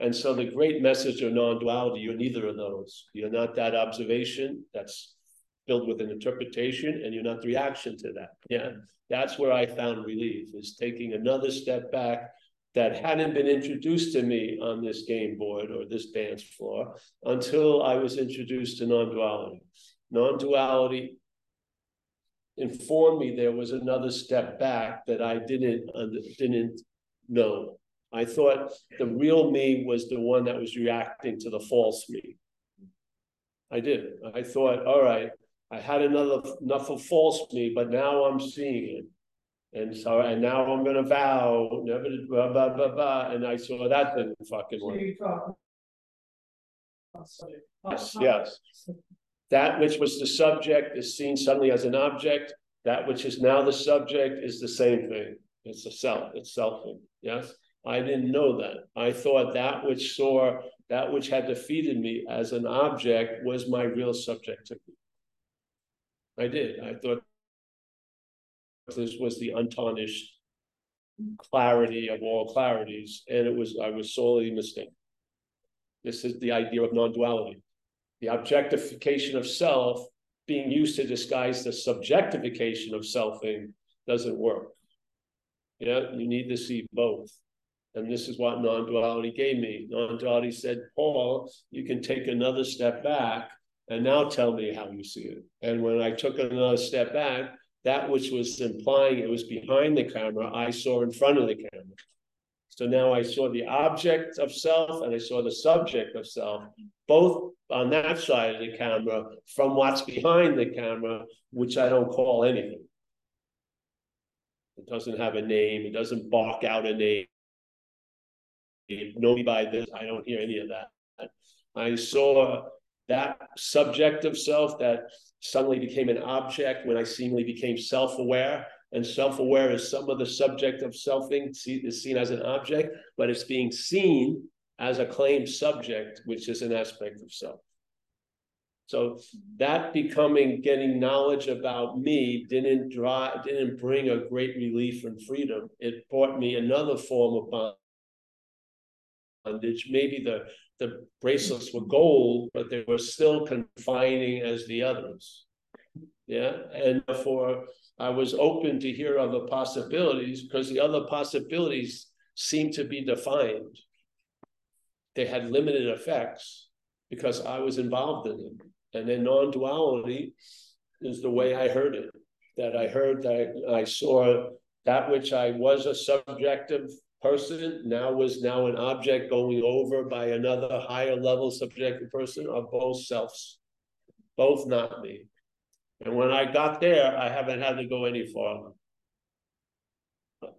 And so the great message of non-duality, you're neither of those. You're not that observation. That's filled with an interpretation and you're not the reaction to that. Yeah. Mm-hmm. That's where I found relief is taking another step back that hadn't been introduced to me on this game board or this dance floor until I was introduced to non-duality. Non-duality informed me there was another step back that I didn't didn't know. I thought the real me was the one that was reacting to the false me. I did. I thought, all right, I had another enough of false me, but now I'm seeing it. And so, and now I'm going to vow never to blah, blah, blah, blah. And I saw that didn't fucking work. Yes, yes. That which was the subject is seen suddenly as an object. That which is now the subject is the same thing. It's a self, it's selfing. Yes. I didn't know that. I thought that which saw, that which had defeated me as an object was my real subjectivity. I did. I thought this was the untarnished clarity of all clarities, and it was, I was sorely mistaken. This is the idea of non-duality. The objectification of self being used to disguise the subjectification of selfing doesn't work. Yeah, you need to see both. And this is what non-duality gave me. Non-duality said, Paul, you can take another step back and now tell me how you see it. And when I took another step back, that which was implying it was behind the camera, I saw in front of the camera. So now I saw the object of self and I saw the subject of self, both on that side of the camera from what's behind the camera, which I don't call anything. It doesn't have a name, it doesn't bark out a name. Know me by this, I don't hear any of that. I saw that subject of self that suddenly became an object when I seemingly became self-aware. And self-aware is some of the subject of selfing is seen as an object, but it's being seen as a claimed subject, which is an aspect of self. So that becoming getting knowledge about me didn't drive didn't bring a great relief and freedom. It brought me another form of bondage. Maybe the the bracelets were gold, but they were still confining as the others. Yeah. And therefore, I was open to hear other possibilities because the other possibilities seemed to be defined. They had limited effects because I was involved in them. And then non duality is the way I heard it. That I heard that I saw that which I was a subjective person now was now an object going over by another higher level subjective person of both selves, both not me. And when I got there, I haven't had to go any farther.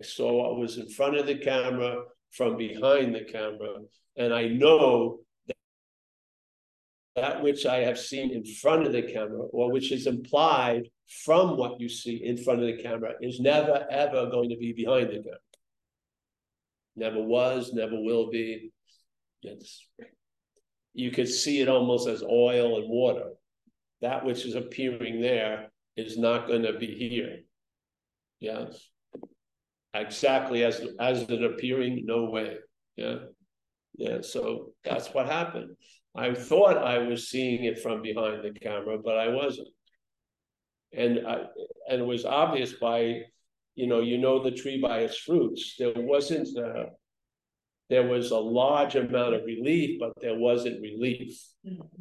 So I was in front of the camera from behind the camera, and I know that, that which I have seen in front of the camera, or which is implied from what you see in front of the camera, is never ever going to be behind the camera never was, never will be. It's, you could see it almost as oil and water. That which is appearing there is not going to be here. Yes. Exactly as as it appearing, no way. Yeah. Yeah. So that's what happened. I thought I was seeing it from behind the camera, but I wasn't. And I and it was obvious by you know, you know the tree by its fruits. There wasn't, uh, there was a large amount of relief, but there wasn't relief.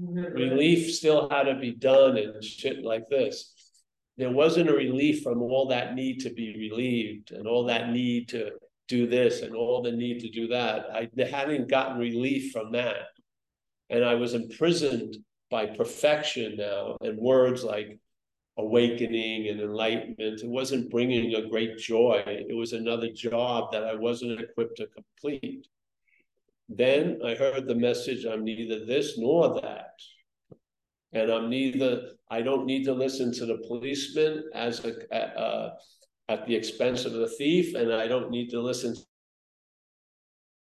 relief still had to be done and shit like this. There wasn't a relief from all that need to be relieved and all that need to do this and all the need to do that. I hadn't gotten relief from that. And I was imprisoned by perfection now and words like awakening and enlightenment. It wasn't bringing a great joy. It was another job that I wasn't equipped to complete. Then I heard the message I'm neither this nor that. And I'm neither, I don't need to listen to the policeman as a, uh, at the expense of the thief, and I don't need to listen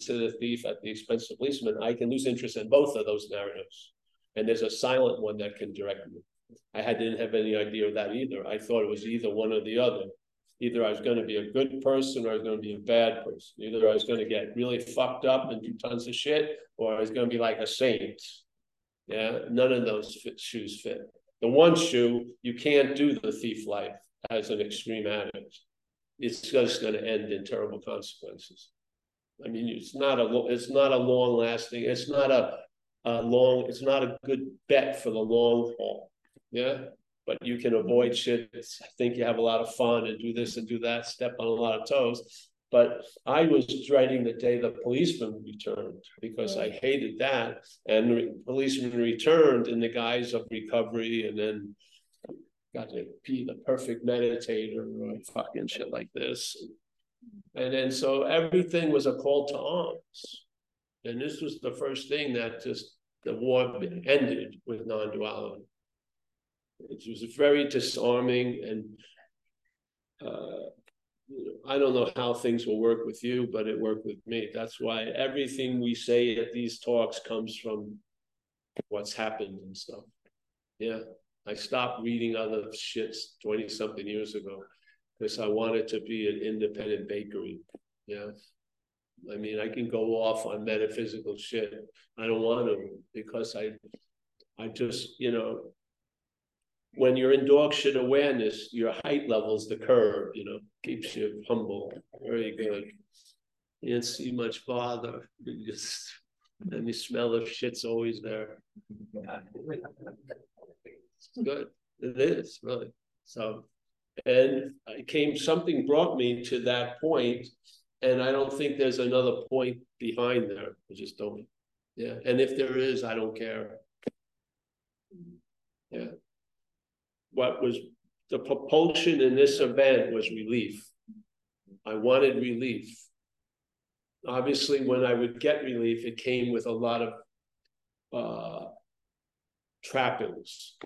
to the thief at the expense of the policeman. I can lose interest in both of those narratives. And there's a silent one that can direct me. I had, didn't have any idea of that either. I thought it was either one or the other. Either I was going to be a good person or I was going to be a bad person. Either I was going to get really fucked up and do tons of shit, or I was going to be like a saint. Yeah, none of those fit, shoes fit. The one shoe, you can't do the thief life as an extreme addict. It's just going to end in terrible consequences. I mean, it's not a it's not a long lasting. It's not a, a long. It's not a good bet for the long haul. Yeah. But you can avoid shit, I think you have a lot of fun and do this and do that, step on a lot of toes. But I was dreading the day the policeman returned because I mm. hated that. And the policeman returned in the guise of recovery and then got to be the perfect meditator or fucking shit like this. And then so everything was a call to arms. And this was the first thing that just the war ended with non-duality. It was very disarming and uh, you know, I don't know how things will work with you, but it worked with me. That's why everything we say at these talks comes from what's happened and stuff. Yeah, I stopped reading other shits 20 something years ago because I wanted to be an independent bakery. Yeah. I mean, I can go off on metaphysical shit. I don't want to because I, I just, you know, when you're in dog shit awareness, your height level's the curve, you know, keeps you humble. Very good. You didn't see much farther. You just, and the smell of shit's always there. It's good. It is really. So, and I came, something brought me to that point, and I don't think there's another point behind there. I just don't. Yeah. And if there is, I don't care. Yeah. What was the propulsion in this event was relief. I wanted relief. Obviously, when I would get relief, it came with a lot of uh, trappings,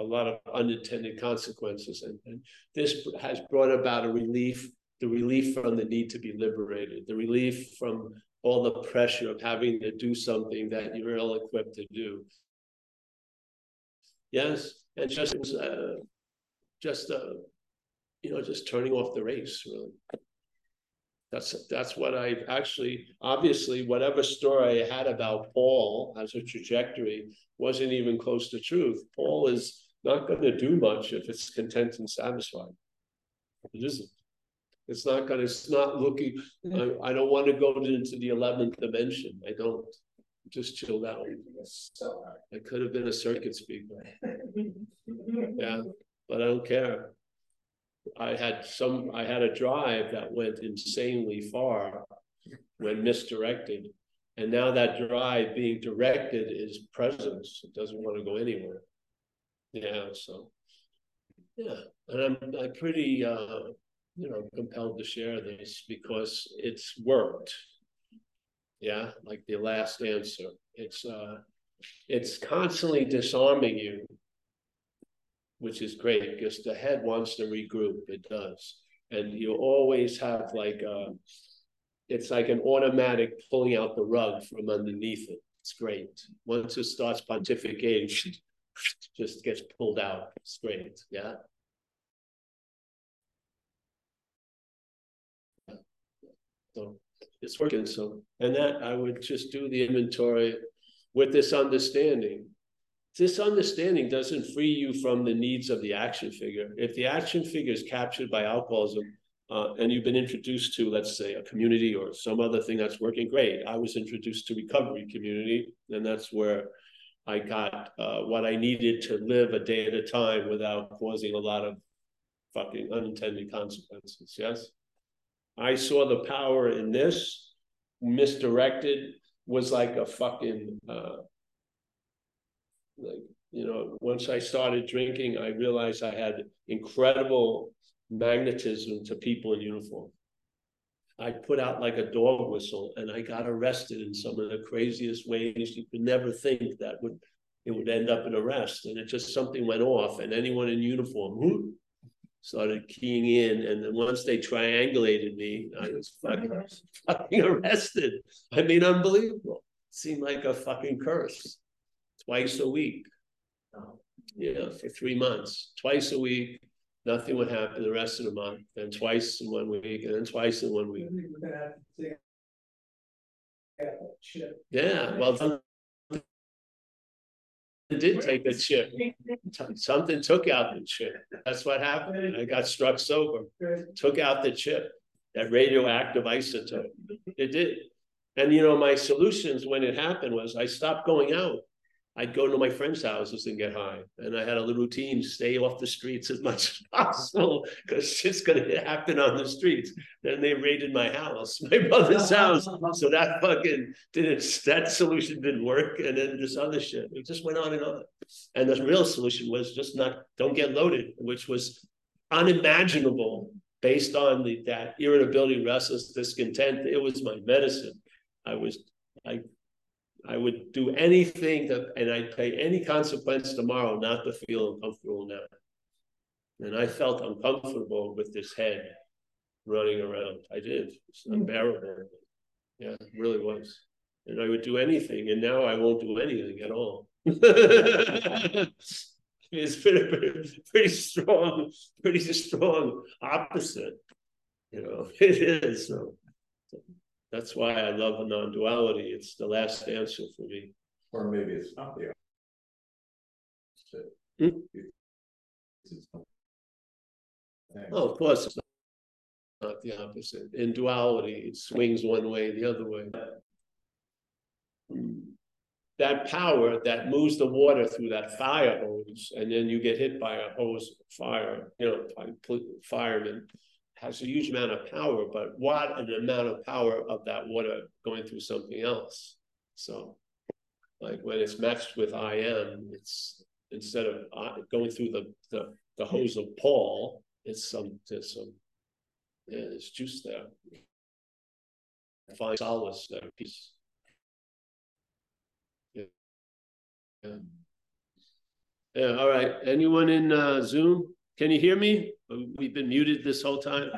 a lot of unintended consequences. And, and this has brought about a relief the relief from the need to be liberated, the relief from all the pressure of having to do something that you're ill equipped to do. Yes, and just uh, just uh, you know, just turning off the race, really. That's that's what I actually obviously whatever story I had about Paul as a trajectory wasn't even close to truth. Paul is not going to do much if it's content and satisfied. It isn't. It's not going to, it's not looking, I, I don't want to go into the 11th dimension. I don't. Just chill out. I could have been a circuit speaker. <laughs> Yeah, but I don't care. I had some, I had a drive that went insanely far when misdirected. And now that drive being directed is presence. It doesn't want to go anywhere. Yeah, so yeah. And I'm I'm pretty uh you know, compelled to share this because it's worked. Yeah, like the last answer. It's uh it's constantly disarming you, which is great because the head wants to regroup. It does. And you always have like uh it's like an automatic pulling out the rug from underneath it. It's great. Once it starts pontificating, <laughs> just gets pulled out. It's great. Yeah. So it's working. So, and that I would just do the inventory with this understanding. This understanding doesn't free you from the needs of the action figure. If the action figure is captured by alcoholism, uh, and you've been introduced to, let's say, a community or some other thing that's working great. I was introduced to recovery community, and that's where I got uh, what I needed to live a day at a time without causing a lot of fucking unintended consequences. Yes. I saw the power in this. Misdirected was like a fucking uh, like you know. Once I started drinking, I realized I had incredible magnetism to people in uniform. I put out like a dog whistle, and I got arrested in some of the craziest ways you could never think that would it would end up in arrest. And it just something went off, and anyone in uniform, whoop, started keying in, and then once they triangulated me, I was fucking, <laughs> fucking arrested. I mean, unbelievable. It seemed like a fucking curse. Twice a week. Yeah, for three months. Twice a week. Nothing would happen the rest of the month. Then twice in one week, and then twice in one week. Yeah, well, did take the chip. Something took out the chip. That's what happened. I got struck sober. Took out the chip, that radioactive isotope. It did. And you know, my solutions when it happened was I stopped going out. I'd go to my friends' houses and get high. And I had a little routine, stay off the streets as much as <laughs> possible, because shit's gonna happen on the streets. Then they raided my house, <laughs> my brother's house. So that fucking didn't that solution didn't work. And then this other shit. It just went on and on. And the real solution was just not don't get loaded, which was unimaginable based on the that irritability, restless, discontent. It was my medicine. I was I I would do anything to, and I'd pay any consequence tomorrow not to feel uncomfortable now. And I felt uncomfortable with this head running around. I did. It's hmm. unbearable. Yeah, it really was. And I would do anything, and now I won't do anything at all. <laughs> It's been a pretty, pretty strong, pretty strong opposite. You know, <laughs> it is. So that's why I love a non-duality. It's the last answer for me. Or maybe it's not the. opposite. Hmm? Oh, of course, it's not the opposite. In duality, it swings one way, the other way. That power that moves the water through that fire hose, and then you get hit by a hose fire, you know, by firemen, has a huge amount of power, but what an amount of power of that water going through something else. So, like when it's matched with IM, it's instead of uh, going through the, the, the hose of Paul, it's some, there's some, yeah, there's juice there. Find solace there, peace. Yeah. Yeah. Yeah, all right. Anyone in uh, Zoom? Can you hear me? We've been muted this whole time.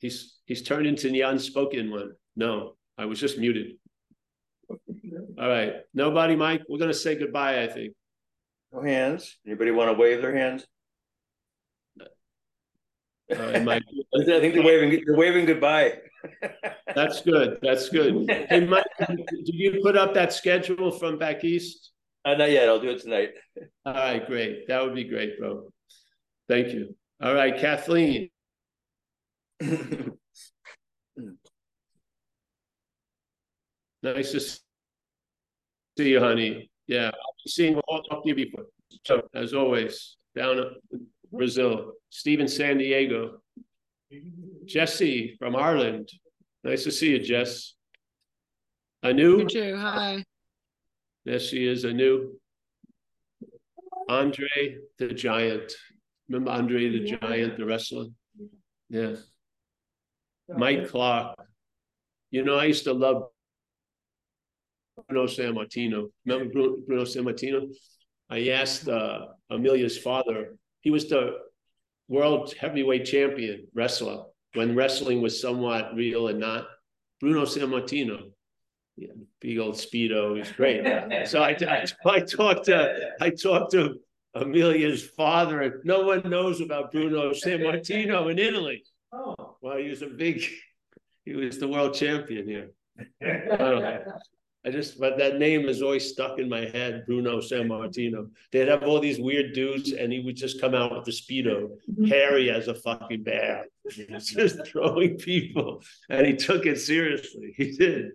He's he's turned into the unspoken one. No, I was just muted. All right. Nobody, Mike. We're gonna say goodbye, I think. No hands. Anybody want to wave their hands? All right, Mike. <laughs> I think they're waving, they're waving goodbye. That's good. That's good. Hey, Mike, did you put up that schedule from back east? Uh, not yet. I'll do it tonight. <laughs> All right, great. That would be great, bro. Thank you. All right, Kathleen. <laughs> Nice to see you, honey. Yeah, I'll be seeing all of you before. So as always, down in Brazil, Steve in San Diego. Jesse from Ireland. Nice to see you, Jess. Anu, You too. Hi. There she is, Anu. Andre the Giant. Remember Andre the Yeah. Giant, the wrestler? Yeah. Mike Clark. You know, I used to love Bruno Sammartino. Remember Bruno, Bruno Sammartino? I asked uh, Amelia's father, he was the world heavyweight champion wrestler when wrestling was somewhat real and not. Bruno Sammartino. Yeah, big old Speedo, he's <laughs> great. So I, I, I talked to, I talked to Amelia's father, and no one knows about Bruno Sammartino in Italy. Oh. Well, he was a big, he was the world champion here. Oh. I just, but that name is always stuck in my head, Bruno Sammartino. They'd have all these weird dudes, and he would just come out with the speedo, hairy as a fucking bear, <laughs> just throwing people, and he took it seriously. He did.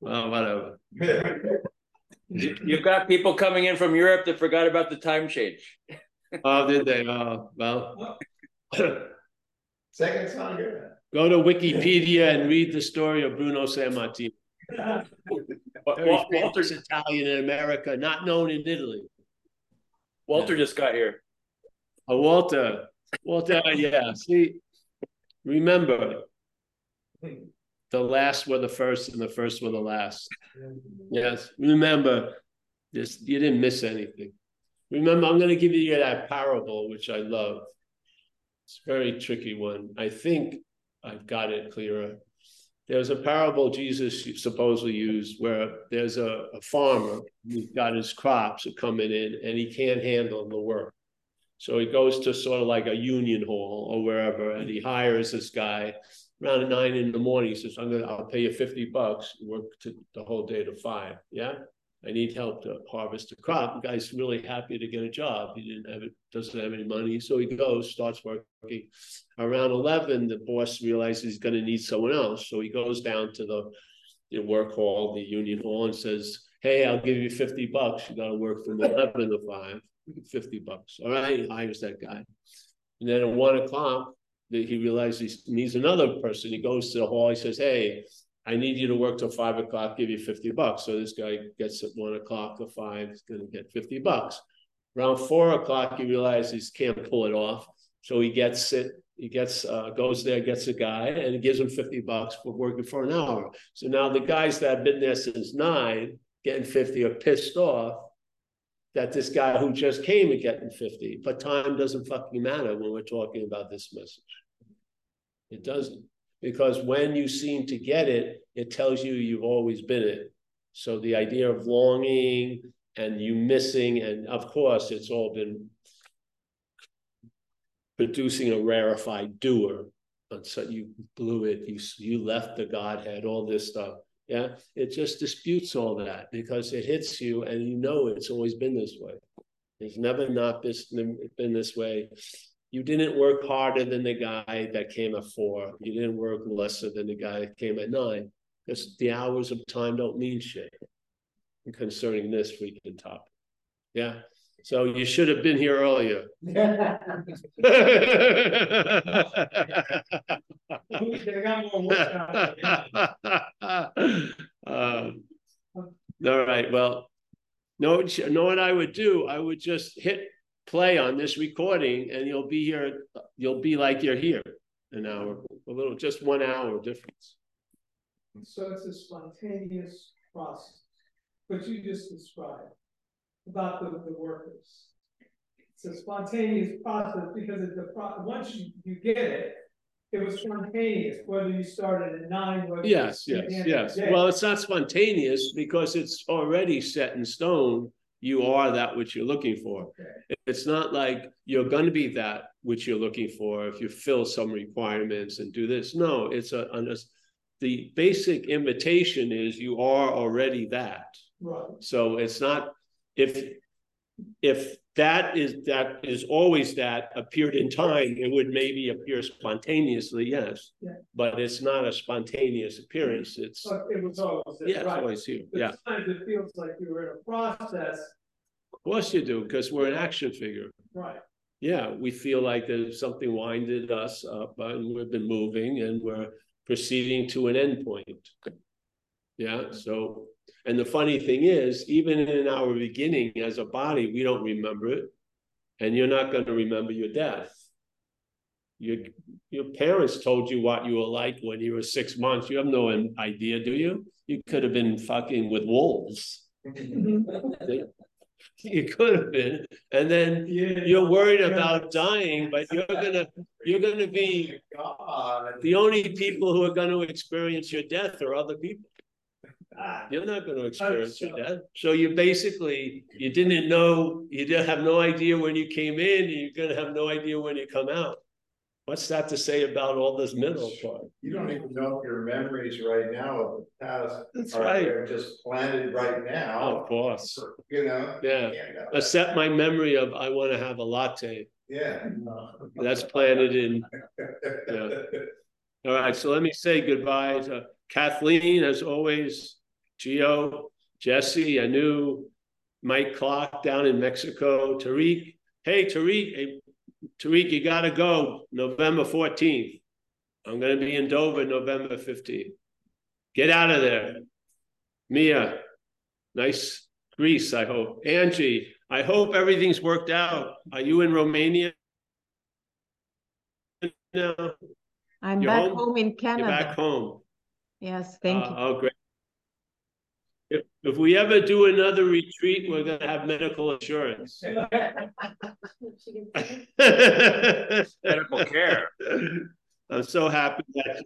Well, whatever. <laughs> You- You've got people coming in from Europe that forgot about the time change. <laughs> Oh, did they? Oh, well. <laughs> Second sound good. Go to Wikipedia and read the story of Bruno Sammartino. Wa- Very Wa- Walter, Italian in America, not known in Italy. Walter just got here. Oh, Walter, Walter, yeah, see, remember, hmm. The last were the first and the first were the last. Yes, remember, this, you didn't miss anything. Remember, I'm gonna give you that parable, which I love. It's a very tricky one. I think I've got it clearer. There's a parable Jesus supposedly used where there's a, a farmer who's got his crops are coming in and he can't handle the work. So he goes to sort of like a union hall or wherever, and he hires this guy around nine in the morning. He says, "I'm gonna, I'll pay you fifty bucks. Work to the whole day to five. Yeah, I need help to harvest the crop." The guy's really happy to get a job. He didn't have it, doesn't have any money, so he goes, starts working. Around eleven, the boss realizes he's going to need someone else, so he goes down to the, the work hall, the union hall, and says, "Hey, I'll give you fifty bucks. You got to work from eleven to five. 50 bucks. All right, hires that guy. And then at one o'clock, he realizes he needs another person. He goes to the hall, he says, Hey, I need you to work till five o'clock, give you 50 bucks. So this guy gets at one o'clock to five, he's gonna get 50 bucks. Around four o'clock, he realizes he can't pull it off. So he gets it, he gets uh, goes there, gets a guy, and he gives him 50 bucks for working for an hour. So now the guys that have been there since nine, getting 50 are pissed off that this guy who just came is getting 50. But time doesn't fucking matter when we're talking about this message. It doesn't. Because when you seem to get it, it tells you you've always been it. So the idea of longing and you missing, and of course, it's all been producing a rarefied doer. And so you blew it, you, you left the Godhead, all this stuff. Yeah, it just disputes all that because it hits you and you know it's always been this way. It's never not been, been this way. You didn't work harder than the guy that came at four. You didn't work lesser than the guy that came at nine because the hours of time don't mean shit concerning this freaking topic. Yeah. So you should have been here earlier. <laughs> Um, all right. Well, know, know what I would do? I would just hit play on this recording, and you'll be here. You'll be like you're here an hour, a little, just one hour difference. So it's a spontaneous process, what you just described about the, the workers. It's a spontaneous process because it's the pro, once you, you get it, it was spontaneous, whether you started at nine, whether. Yes, you- yes, at the end of the yes. day. Well, it's not spontaneous because it's already set in stone. You are that which you're looking for. Okay. It's not like you're going to be that which you're looking for if you fill some requirements and do this. No, it's a, a- the basic invitation is you are already that. Right, So it's not, if, if that is, that is always that appeared in time, it would maybe appear spontaneously, yes. Yeah. But it's not a spontaneous appearance, it's, but it was always, yeah, it's always here, But yeah. Sometimes it feels like you were in a process, Of course you do, because we're an action figure. right, Yeah, we feel like there's something winded us up and we've been moving and we're proceeding to an endpoint. Yeah, so, and the funny thing is, even in our beginning as a body, we don't remember it. And you're not gonna remember your death. Your, your parents told you what you were like when you were six months. You have no idea, do you? You could have been fucking with wolves. <laughs> You could have been, and then yeah. you're worried about dying, but you're gonna, you're gonna be, <laughs> oh God. the only people who are gonna experience your death are other people. Ah, You're not gonna experience your death. So you basically, you didn't know, you didn't have no idea when you came in, and you're gonna have no idea when you come out. What's that to say about all this middle part? You don't even know if your memories right now of the past That's are right. they're just planted right now. Of now, course, you know? yeah. Can't know. Except my memory of I wanna have a latte. Yeah. That's planted in <laughs> Yeah. All right, so let me say goodbye to Kathleen, as always, Gio, Jesse, Anu, Mike Clark down in Mexico, Tariq. Hey, Tariq, hey, Tariq, you gotta go November fourteenth. I'm gonna be in Dover November fifteenth. Get out of there. Mia, nice Greece, I hope. Angie, I hope everything's worked out. Are you in Romania? now? I'm You're back home? home in You're Canada. back home. Yes, thank Uh, you. Oh, great. If, if we ever do another retreat, we're gonna have medical insurance. <laughs> Medical care. I'm so happy that,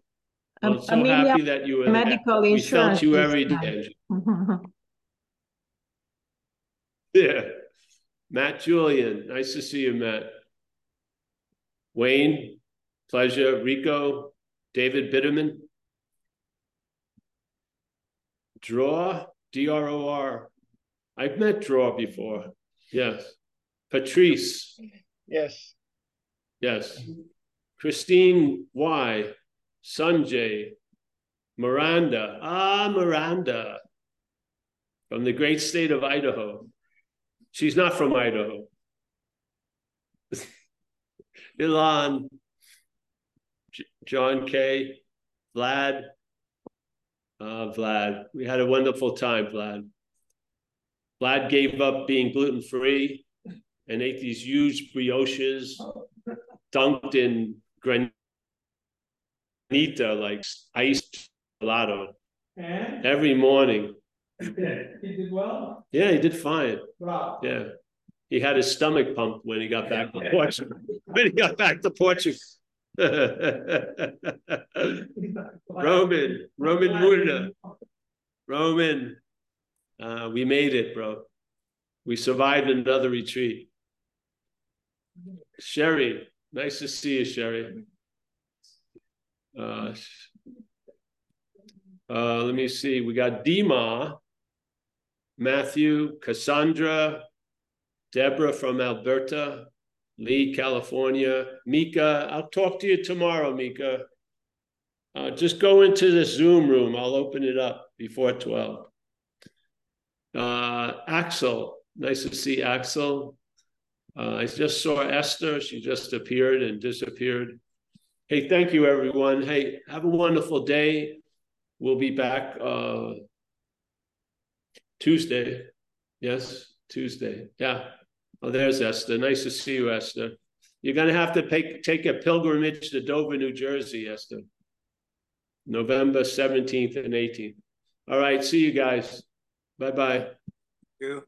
Um, I'm so Amelia, happy that you were there. medical We felt you this every time. day. <laughs> Yeah. Matt Julian, nice to see you, Matt. Wayne, pleasure. Rico, David Bitterman. Dror, D R O R. I've met Dror before. Yes. Patrice, Yes. yes. Christine Y. Sanjay. Miranda. Ah, Miranda. From the great state of Idaho. She's not from Idaho. <laughs> Ilan, J- John K, Vlad, uh, Vlad. We had a wonderful time, Vlad. Vlad gave up being gluten free and ate these huge brioches dunked in granita like iced gelato And every morning. <clears throat> he did well, Yeah, he did fine. wow. Yeah. He had his stomach pumped when he got back to <laughs> Portugal. When he got back to Portugal. <laughs> Roman, Roman Murna, Roman. Uh, we made it, bro. We survived another retreat. Sherry, nice to see you, Sherry. Uh, uh, let me see. We got Dima, Matthew, Cassandra, Deborah from Alberta, Lee, California, Mika. I'll talk to you tomorrow, Mika. Uh, just go into the Zoom room. I'll open it up before 12. Uh, Axel, nice to see Axel. Uh, I just saw Esther. She just appeared and disappeared. Hey, thank you, everyone. Hey, have a wonderful day. We'll be back uh, Tuesday. Yes, Tuesday. Yeah. Oh, there's Esther. Nice to see you, Esther. You're going to have to take, take a pilgrimage to Dover, New Jersey, Esther. November 17th and 18th. All right. See you guys. Bye bye. You.